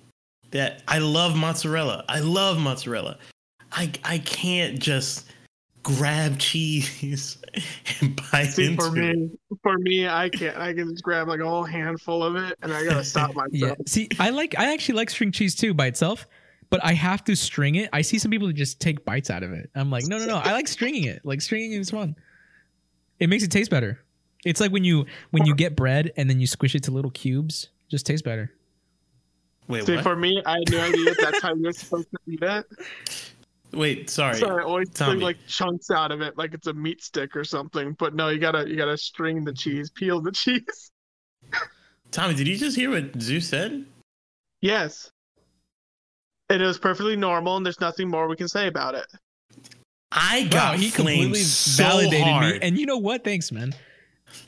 That I love mozzarella. I love mozzarella. I I can't just grab cheese <laughs> and bite See, into for it. me, for me, I can't. I can just grab like a whole handful of it, and I gotta <laughs> stop myself. Yeah. See, I like I actually like string cheese too by itself, but I have to string it. I see some people that just take bites out of it. I'm like, no, no, no. I like stringing it. Like stringing it is fun. It makes it taste better. It's like when you when you get bread and then you squish it to little cubes. Just tastes better. Wait, See, what? for me, I had no idea that's how you're supposed to eat it. Wait, sorry. So I always Tommy. took like chunks out of it, like it's a meat stick or something. But no, you gotta you gotta string the cheese, <laughs> peel the cheese. Tommy, did you just hear what Zeus said? Yes. It is perfectly normal, and there's nothing more we can say about it. I Wow, got he completely so validated hard. me. And you know what? Thanks, man.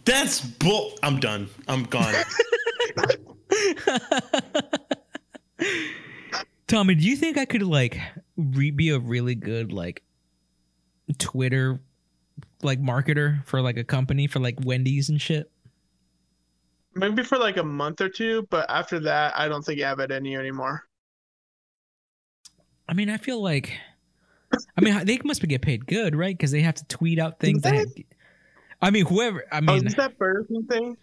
That's bull. I'm done. I'm gone. <laughs> Tommy, do you think I could like re- be a really good like Twitter like marketer for like a company for like Wendy's and shit? Maybe for like a month or two, but after that, I don't think I have it in you anymore. I mean, I feel like, I mean, they must be get paid good, right? Because they have to tweet out things that. Have, I mean, whoever. I oh, mean, is that Burger King thing?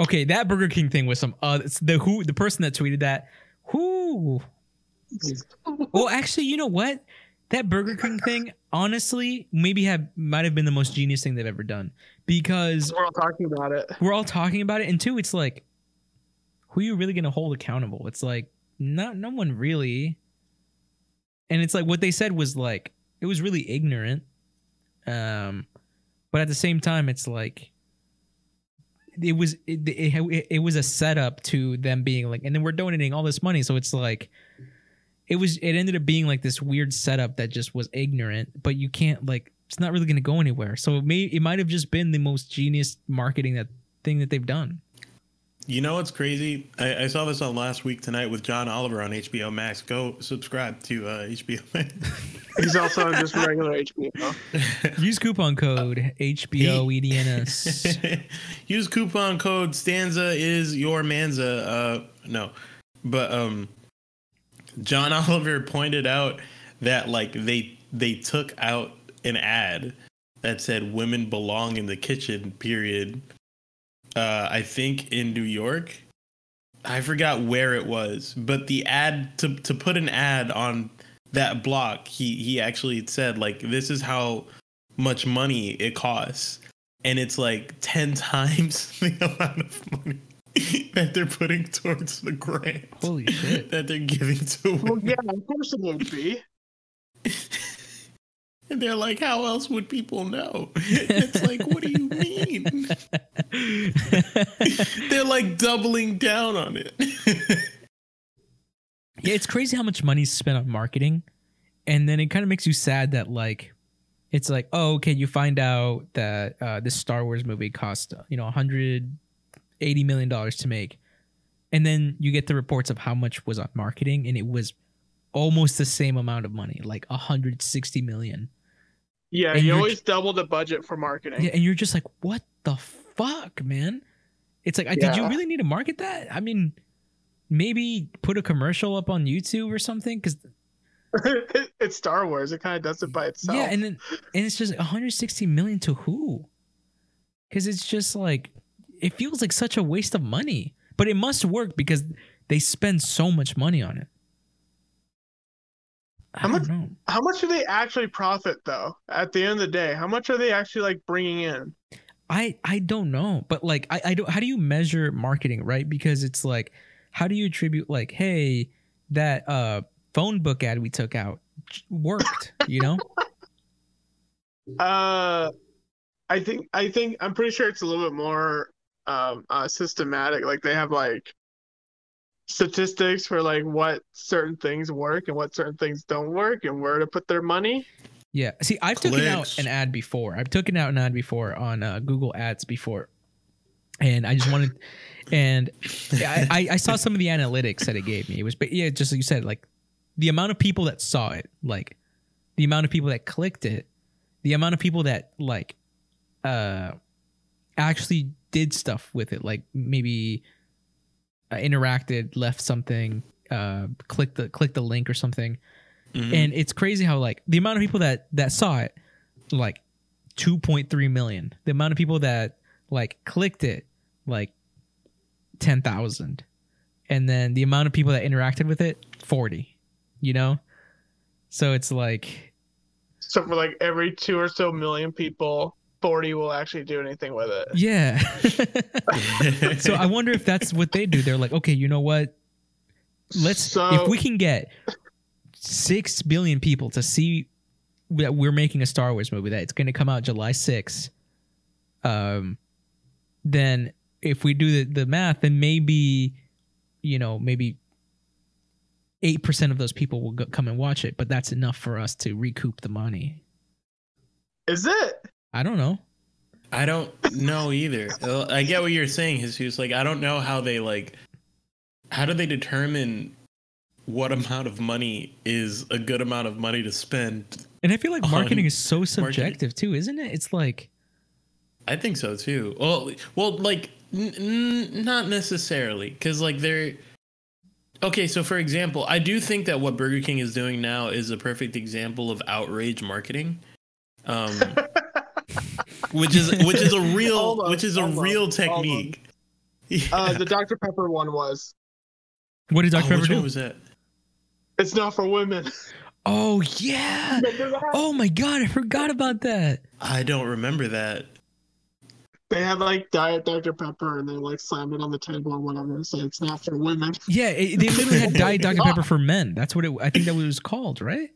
okay, that Burger King thing was some. Uh, it's the who the person that tweeted that. Who? Well, actually, you know what? That Burger King thing, honestly, maybe have might have been the most genius thing they've ever done because We're all talking about it. we're all talking about it, and two, it's like, who are you really gonna hold accountable? It's like, not no one really. And it's like what they said was like it was really ignorant, um, but at the same time, it's like it was it, it, it was a setup to them being like, and then we're donating all this money, so it's like it was it ended up being like this weird setup that just was ignorant, but you can't like it's not really going to go anywhere. So it may it might have just been the most genius marketing that thing that they've done. You know what's crazy? I, I saw this on last week tonight with John Oliver on HBO Max. Go subscribe to uh, HBO Max. <laughs> He's also just regular HBO. <laughs> Use coupon code HBOEDNS. <laughs> Use coupon code Stanza is your Manza. Uh, no, but um, John Oliver pointed out that like they they took out an ad that said "Women belong in the kitchen." Period. Uh, I think in New York. I forgot where it was, but the ad to to put an ad on that block, he he actually said like this is how much money it costs and it's like 10 <laughs> times <laughs> the amount of money that they're putting towards the grant Holy shit. <laughs> that they're giving to Well, women. yeah, of course it would be. And they're like, how else would people know? It's like, what do you mean? they're like doubling down on it. <laughs> Yeah, it's crazy how much money's spent on marketing, and then it kind of makes you sad that like, it's like, oh, okay, you find out that uh, this Star Wars movie cost you know 180 million dollars to make, and then you get the reports of how much was on marketing, and it was almost the same amount of money, like 160 million. Yeah, And you you're always double the budget for marketing. Yeah, and you're just like, what the fuck, man? It's like, I did you really need to market that? I mean, maybe put a commercial up on YouTube or something, because <laughs> it's Star Wars. It kind of does it by itself. yeah, and then and it's just 160 million to who? Because it's just like, it feels like such a waste of money, but it must work because they spend so much money on it. I How much- know. how much do they actually profit though? At the end of the day, how much are they actually like bringing in? I I don't know, but like I I don't. How do you measure marketing, right? Because it's like, how do you attribute like, hey, that uh phone book ad we took out worked, you know? <laughs> Uh, I think I think I'm pretty sure it's a little bit more um uh, systematic. Like they have like statistics for like what certain things work and what certain things don't work and where to put their money. Yeah. See, I've taken out an ad before. I've taken out an ad before on uh, Google Ads before, and I just wanted, and I, I I saw some of the analytics that it gave me. It was, but yeah, just like you said, like the amount of people that saw it, like the amount of people that clicked it, the amount of people that like, uh, actually did stuff with it, like maybe uh, interacted, left something, uh, clicked the clicked the link or something Mhm. and it's crazy how like the amount of people that that saw it like 2.3 million. The amount of people that like clicked it like 10,000 and then the amount of people that interacted with it 40 you know? So it's like So for like every two or so million people, forty will actually do anything with it. yeah. <laughs> So i wonder if that's what they do. They're like okay you know what? Let's So- if we can get 6 billion people to see that we're making a Star Wars movie that it's going to come out July 6th um then if we do the, the math then maybe you know maybe 8% of those people will go, come and watch it but that's enough for us to recoup the money Is it? i don't know I don't know either. I get what you're saying, Jesus. Like, I don't know how they like. How do they determine what amount of money is a good amount of money to spend? and i feel like marketing is so subjective too isn't it it's like I think so too. Well, well, like n- n- not necessarily, because like they're okay. So, for example, I do think that what Burger King is doing now is a perfect example of outrage marketing, um, <laughs> which is which is a real Hold on, which is a hold real hold on. technique. Uh, the Dr Pepper one was. what did Oh, dr pepper which do one was that? It's not for women. oh yeah oh my god i forgot about that I don't remember that. They had like Diet Dr Pepper and they like slammed it on the table or whatever. So it's not for women. Yeah, it, they literally had Diet Dr. <laughs> Pepper for men. That's what it. I think that what it was called, right?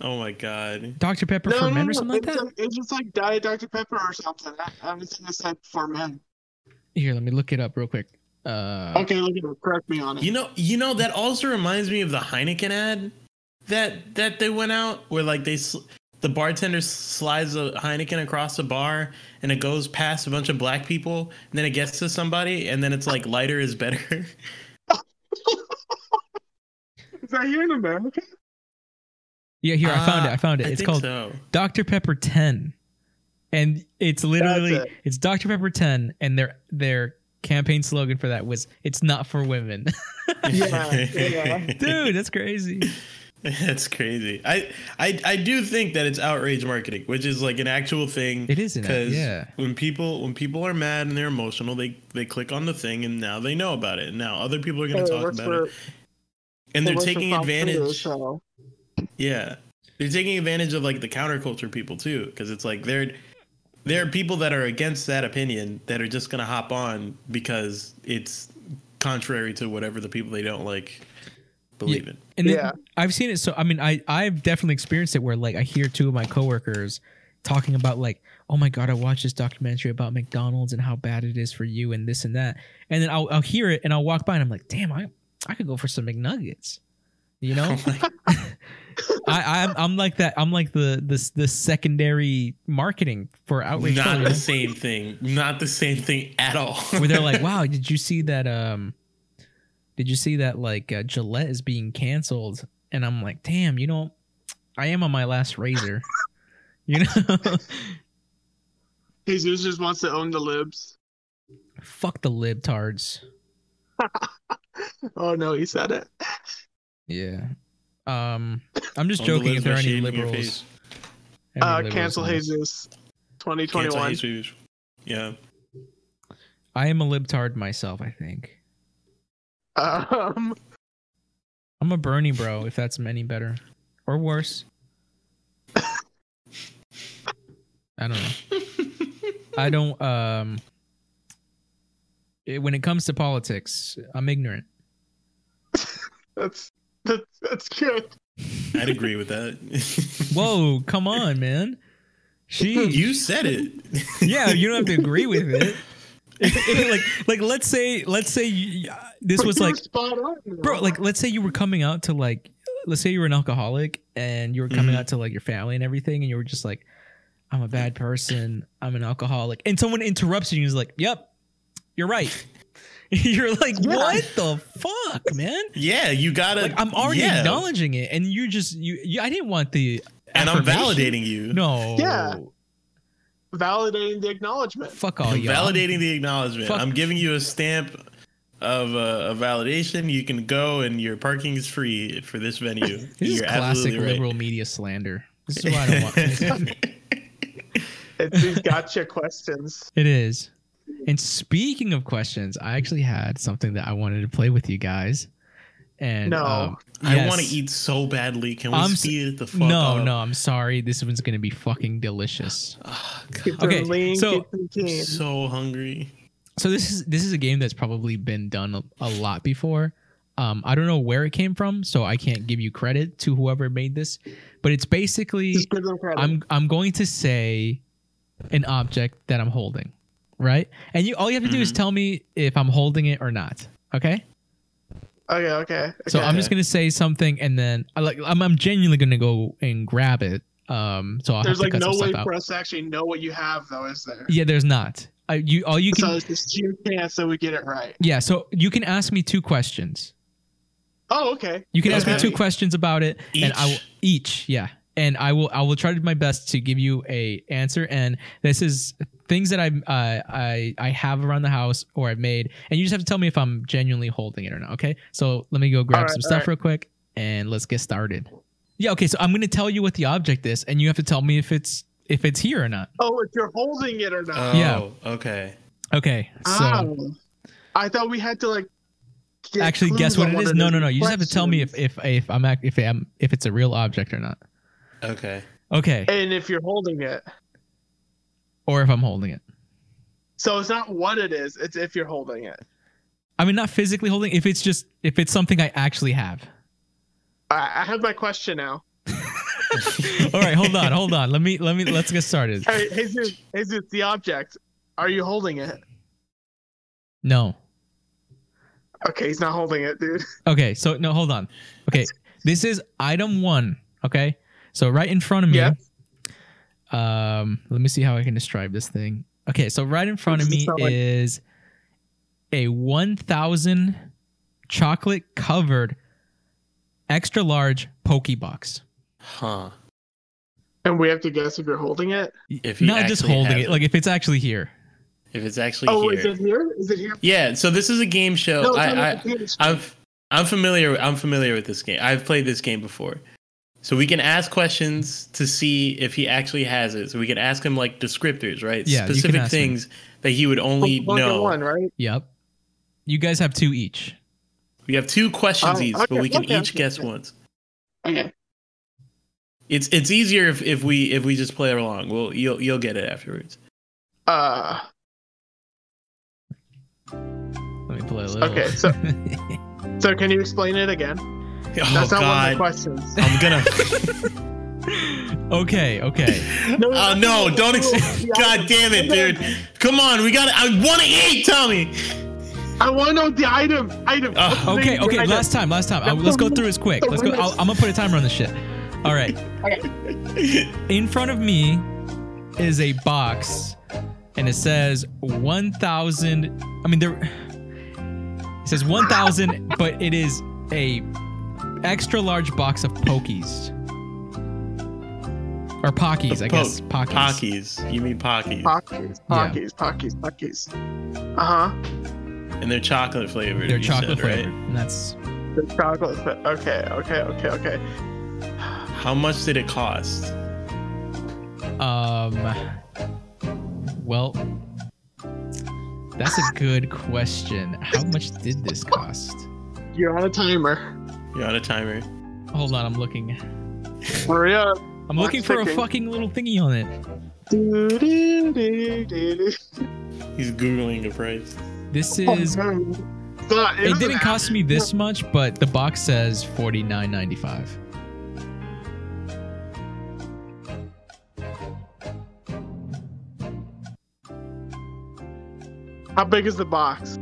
Oh my god. Dr. Pepper No, for no, men no, or something like that. like- it's just like Diet Dr Pepper or something. Everything is said for men. Here, let me look it up real quick. Uh, Okay, look at it. Correct me on it. You know, you know that also reminds me of the Heineken ad that that they went out where like they sl- the bartender slides a Heineken across the bar and it goes past a bunch of black people and then it gets to somebody and then it's like lighter is better. <laughs> Is that here in America? yeah, here I found it. I found it. I it's called so. Dr. Pepper 10, and it's literally it. it's Dr. Pepper 10, and their their campaign slogan for that was "It's not for women." <laughs> Yeah, yeah. <laughs> Dude, that's crazy. That's crazy. I, I I do think that it's outrage marketing, which is like an actual thing. It is because yeah. when people when people are mad and they're emotional, they they click on the thing and now they know about it. And now other people are going to It talk works about for- it, and it they're taking Fox News, advantage. so- Yeah, they're taking advantage of like the counterculture people too, because it's like they're there are people that are against that opinion that are just going to hop on because it's contrary to whatever the people they don't like believe in. And then Yeah. I've seen it. So I mean, I I've definitely experienced it where like I hear two of my coworkers talking about like, oh my god, I watched this documentary about McDonald's and how bad it is for you and this and that, and then I'll I'll hear it and I'll walk by and I'm like, damn, I I could go for some McNuggets, you know. <laughs> Oh <laughs> I I'm I'm like that. I'm like the the the secondary marketing for outrage. not Culture, the same thing. Not the same thing at all. where they're like, <laughs> "Wow, did you see that? Um, did you see that? Like uh, Gillette is being canceled?" And I'm like, "Damn, you know, I am on my last razor, <laughs> You know? Jesus just wants to own the libs. Fuck the libtards. <laughs> Oh no, he said it. Yeah. Um, I'm just All the joking. If there are are any liberals, any Uh, liberals cancel in this. Jesus. Cancel 2021. Jesus. Yeah. I am a libtard myself. I think Um, I'm a Bernie bro. If that's any better or worse, I don't know. <laughs> I don't. Um, it- when it comes to politics, I'm ignorant. that's that's that's good. I'd agree with that. <laughs> Whoa, come on, man. She, you said it. yeah, you don't have to agree with it. If- <laughs> if, like, like, let's say, let's say you, this But was like, spot on, bro, like, let's say you were coming out to like, let's say you were an alcoholic and you were coming Mhm. out to like your family and everything, and you were just like, I'm a bad person, I'm an alcoholic, and someone interrupts you and is like, Yep, you're right. <laughs> you're like, Yeah. what the fuck, man? Yeah, you gotta. Like, I'm already yeah. acknowledging it, and you just, you, you, I didn't want the, and I'm validating you. No, Yeah. validating the acknowledgement. fuck all I'm y'all. validating the acknowledgement. Fuck. I'm giving you a stamp of uh, a validation. You can go, and your parking is free for this venue. <laughs> This is You're classic right. liberal media slander. This is why I don't want. <laughs> It's these gotcha questions. it is. And speaking of questions, I actually had something that I wanted to play with you guys. And No. um, I want to eat so badly. Can we I'm s- speed it the fuck No, up? no, I'm sorry. This one's gonna be fucking delicious. Get God, them Okay, lean, so- I'm so hungry. So this is this is a game that's probably been done a, a lot before. Um, I don't know where it came from, so I can't give you credit to whoever made this. But it's basically Just give them credit. I'm I'm going to say an object that I'm holding, right? And you all you have to do is Mhm. tell me if I'm holding it or not. Okay? okay, okay. So okay. I'm just gonna say something, and then I like I'm, I'm genuinely gonna go and grab it. Um, so I'll There's have to like cut no some way stuff out. for us to actually know what you have, though, is there? Yeah, there's not. I, you all you so can. it's just sheer chance that we get it right. Yeah, so you can ask me two questions. Oh, okay. You can ask me two questions about it, and I will Each? each, yeah, and I will I will try to do my best to give you a answer. And this is things that I uh, I I have around the house or I've made, and you just have to tell me if I'm genuinely holding it or not. Okay, so let me go grab All right, some stuff right. real quick, and let's get started. Yeah, okay, so I'm gonna tell you what the object is, and you have to tell me if it's if it's here or not. Oh, if you're holding it or not. Oh, Yeah. Okay. Okay, so. I thought we had to like. get Actually, guess what it is? No, no, no. You just have to tell me if if if I'm if I'm if it's a real object or not. Okay. Okay, And if you're holding it, or if I'm holding it. so it's not what it is; it's if you're holding it. I mean, not physically holding. If it's just if it's something I actually have. I, I have my question now. <laughs> All right, hold on, hold on. Let me let me let's get started. Hey, Jesus, Jesus, the object. Are you holding it? No. Okay, he's not holding it, dude. Okay, so no, hold on. Okay, this is item one. Okay, so right in front of me. Yeah. Um, let me see how I can describe this thing. Okay, so right in front of me like- is a one thousand chocolate covered extra large poke box. Huh. And we have to guess if you're holding it. If he Not just holding it, it. like if it's actually here. If it's actually Oh, here. is it here? Is it here? Yeah. So this is a game show. No, it's on the I, I. I'm I'm familiar. I'm familiar with this game. I've played this game before. So we can ask questions to see if he actually has it. So we can ask him like descriptors, right? Yeah, Specific ask him. things that he would only One know. one, right? Yep. You guys have two each. We have two questions Oh, each, okay, but we can okay, each okay, guess once. Okay. It's it's easier if, if we if we just play along. Well, you'll you'll get it afterwards. Uh, Let me play a little. Okay, so- <laughs> so can you explain it again? Oh That's not one of the questions. I'm gonna. <laughs> okay, okay. <laughs> No, Oh no! Don't. Ex- God damn it, dude! Come on, we got. I want to eat, Tommy. I want to know the item. Item. Uh, Okay, name of the okay. item? Last time, last time. Uh, let's go through this quick. Let's go. I'll, I'm gonna put a timer on this shit. All right. In front of me is a box, and it says 1,000. I mean, there. It says 1,000, but it is a extra large box of pokies. or Pockies, I guess. Pockies. Pockies. You mean Pockies. Pockies, Yeah. Pockies, Pockies, Pockies. Uh huh. and they're chocolate flavored. They're chocolate said, right? flavored, and that's The chocolate. fi- Okay, okay, okay, okay. How much did it cost? um. Well, that's a good question. How much did this cost? You're on a timer. You're on a timer. Hold on, I'm looking. Hurry up. I'm Clock's looking for a ticking. fucking little thingy on it. Do, do, do, do, do. He's googling a price. This Oh, is. no. God, It doesn't didn't cost me this much, but the box says forty nine ninety five. How big is the box?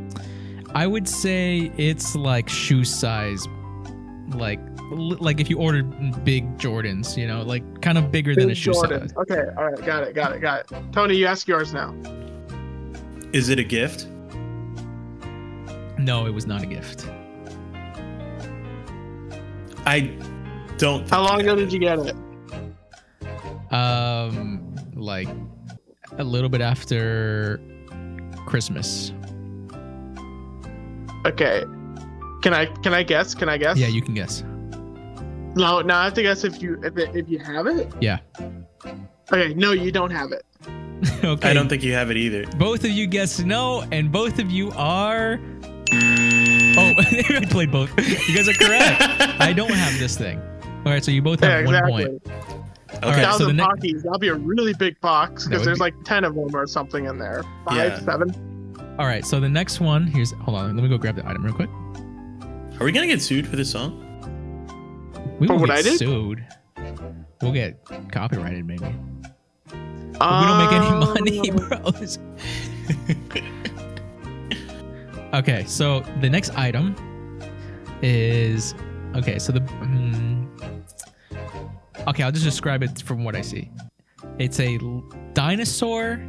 I would say it's like shoe size, like like if you ordered big Jordans, you know, like kind of bigger than a Big shoe Jordan. size. Okay, all right, got it, got it, got it. Tony, you ask yours now. Is it a gift? No, it was not a gift. I don't. think How long ago did you get it? Um, like a little bit after Christmas. Okay. Can I can I guess? Can I guess? Yeah, you can guess. No, no, I have to guess if you if, if you have it. Yeah. Okay, no, you don't have it. <laughs> okay. I don't think you have it either. Both of you guessed no, and both of you are. Oh, <laughs> I played both. You guys are correct. I don't have this thing. All right, so you both have Yeah, one exactly. point. Okay. All right, so Thousand the ne- Pockies. That'll be a really big box because there's be- like ten of them or something in there. Five, Yeah. seven. All right, so the next one here's. Hold on, let me go grab the item real quick. Are we gonna get sued for this song? We For won't what get I did? sued. We'll get copyrighted maybe. But we don't make any money, <laughs> Um, bros. okay, so the next item is okay. So the mm, okay, I'll just describe it from what I see. It's a dinosaur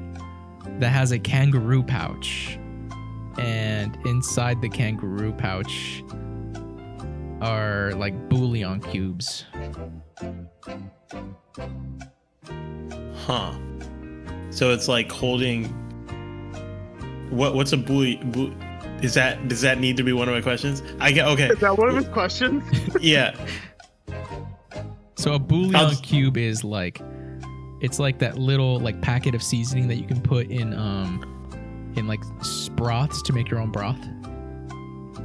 that has a kangaroo pouch, and inside the kangaroo pouch are like bouillon cubes. Huh. So it's like holding. What? What's a buoy? Bu- is that? Does that need to be one of my questions? I get. Okay. Is that one of his questions? <laughs> Yeah. So a bouillon just- cube is like it's like that little like packet of seasoning that you can put in um in like s- broths to make your own broth.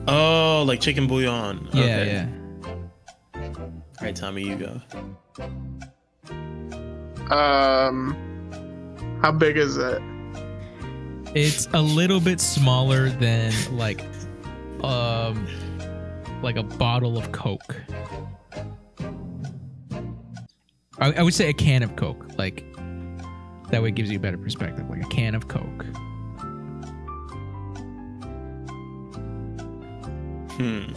Oh, like chicken bouillon. Yeah, okay. yeah. All right, Tommy, you go. um, how big is it? It's a little bit smaller than like um like a bottle of Coke. I, I would say a can of Coke. Like that way it gives you a better perspective. Like a can of Coke. Hmm.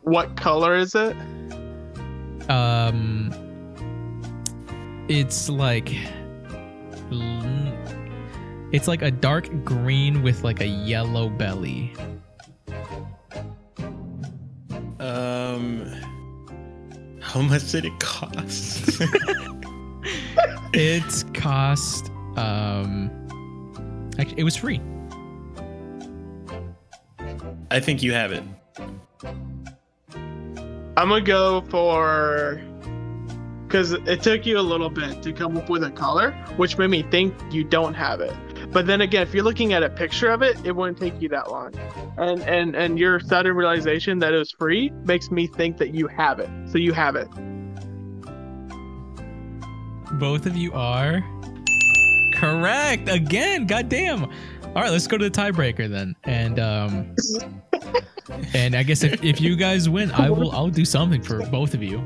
What color is it? Um, it's like it's like a dark green with like a yellow belly. Um. How much did it cost? <laughs> it cost um actually it was free. I think you have it. I'm gonna go for because it took you a little bit to come up with a color, which made me think you don't have it. But then again, if you're looking at a picture of it, it wouldn't take you that long. And and and your sudden realization that it was free makes me think that you have it. So you have it. Both of you are correct again. Goddamn. All right, let's go to the tiebreaker then. And um <laughs> and I guess if, if you guys win, I will I'll do something for both of you.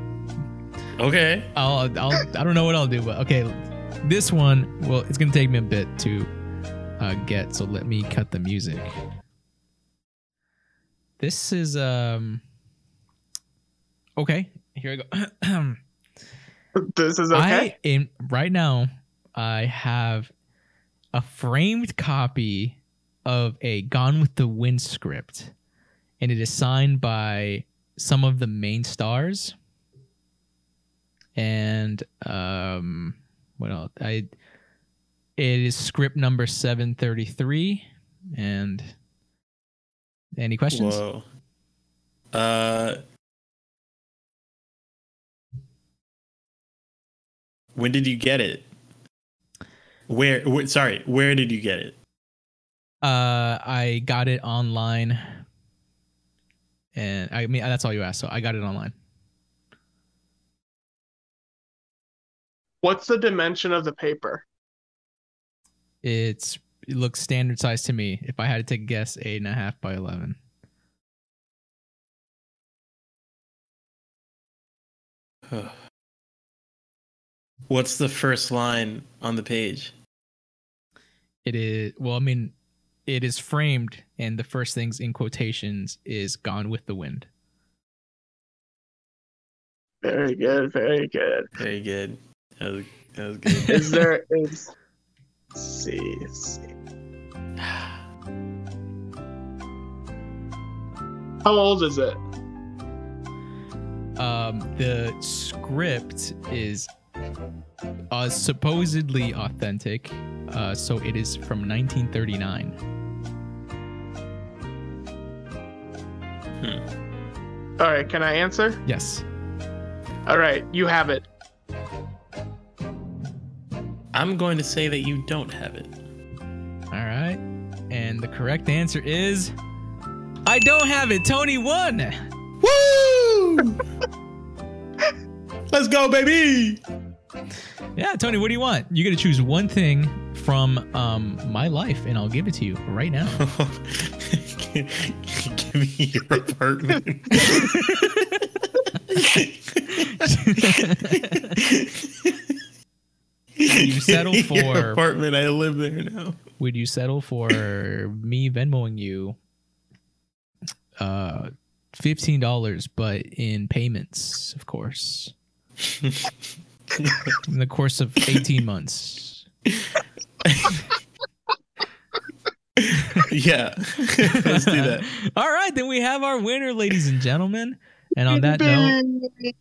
Okay. I'll I'll I don't know what I'll do, but okay. This one, well, it's gonna take me a bit to uh, get. So let me cut the music. This is um. Okay, here I go. <clears throat> This is okay. I in right now. I have a framed copy of a Gone with the Wind script, and it is signed by some of the main stars. and um, what else? I it is script number seven thirty three, and any questions? Whoa. Uh. When did you get it? Where, wh- sorry, where did you get it? Uh, I got it online, and I mean that's all you asked. So I got it online. What's the dimension of the paper? It's it looks standard size to me. If I had to take a guess, eight and a half by eleven. What's the first line on the page? It is well, I mean, it is framed, and the first things in quotations is "Gone with the Wind." Very good, very good. Very good. That was, that was good. Is <laughs> there is let's see, let's see. How old is it? Um, the script is uh, supposedly authentic, uh, so it is from 1939. All right, can I answer? Yes. All right, you have it. I'm going to say that you don't have it. All right. And the correct answer is I don't have it. Tony won. Woo! <laughs> Let's go, baby! Yeah, Tony, what do you want? You got to choose one thing from um, my life, and I'll give it to you right now. <laughs> Give me your apartment. you settle Your for- apartment. I live there now. Would you settle for me Venmoing you uh, fifteen dollars, but in payments, of course, <laughs> in the course of eighteen months? yeah, let's do that. All right, then we have our winner, ladies and gentlemen. And on that note,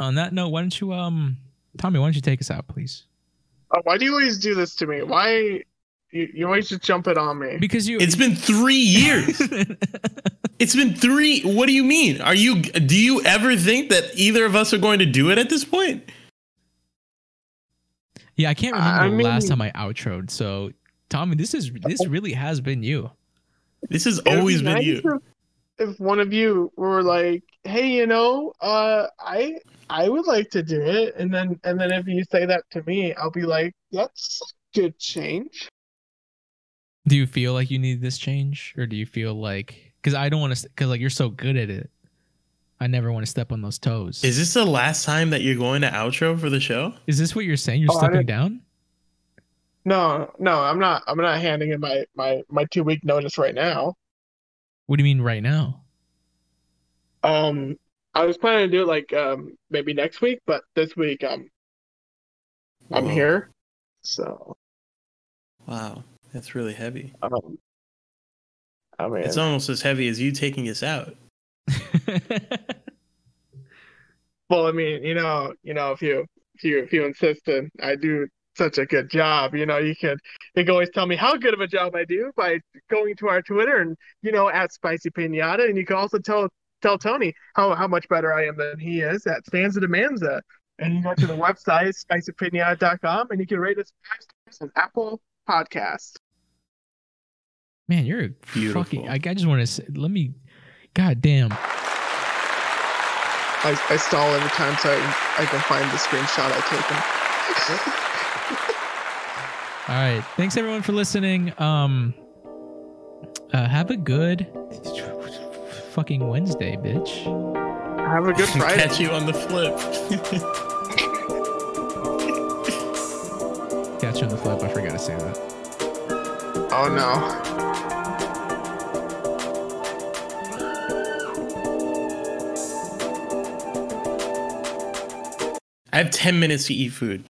on that note, why don't you, um, Tommy, why don't you take us out, please? Oh, why do you always do this to me? Why you, you always just jump it on me? Because you, It's been three years. <laughs> It's been three. What do you mean? Are you? Do you ever think that either of us are going to do it at this point? Yeah, I can't remember I the last time I outroed. So, Tommy, this is this really has been you. This has It would be always been nice you. If, if one of you were like, "Hey, you know, uh, I I would like to do it," and then and then if you say that to me, I'll be like, "That's a good change." Do you feel like you need this change, or do you feel like because I don't want to because like you're so good at it, I never want to step on those toes. Is this the last time that you're going to outro for the show? Is this what you're saying? You're Oh, stepping down? No, no, I'm not. I'm not handing in my my my two week notice right now. What do you mean right now? Um, I was planning to do it like um maybe next week, but this week I'm I'm here. So Wow, that's really heavy. um, I mean, It's almost as heavy as you taking us out. <laughs> well, I mean, you know, you know, if you if you if you insist, and I do such a good job, you know, you can you can always tell me how good of a job I do by going to our Twitter and you know at Spicy Pinata, and you can also tell tell Tony how how much better I am than he is at Stanza Demanza. And you go to the website spicypinata.com and you can rate us five stars on Apple Podcast. Man, you're a Beautiful. fucking. I, I just want to say, let me. God damn. I, I stall every time so I, I can find the screenshot I taken. <laughs> All right. Thanks everyone for listening. Um, uh, have a good fucking Wednesday, bitch. Have a good <laughs> Friday. Catch you on the flip. Catch you on the flip. I forgot to say that. Oh no. I have 10 minutes to eat food.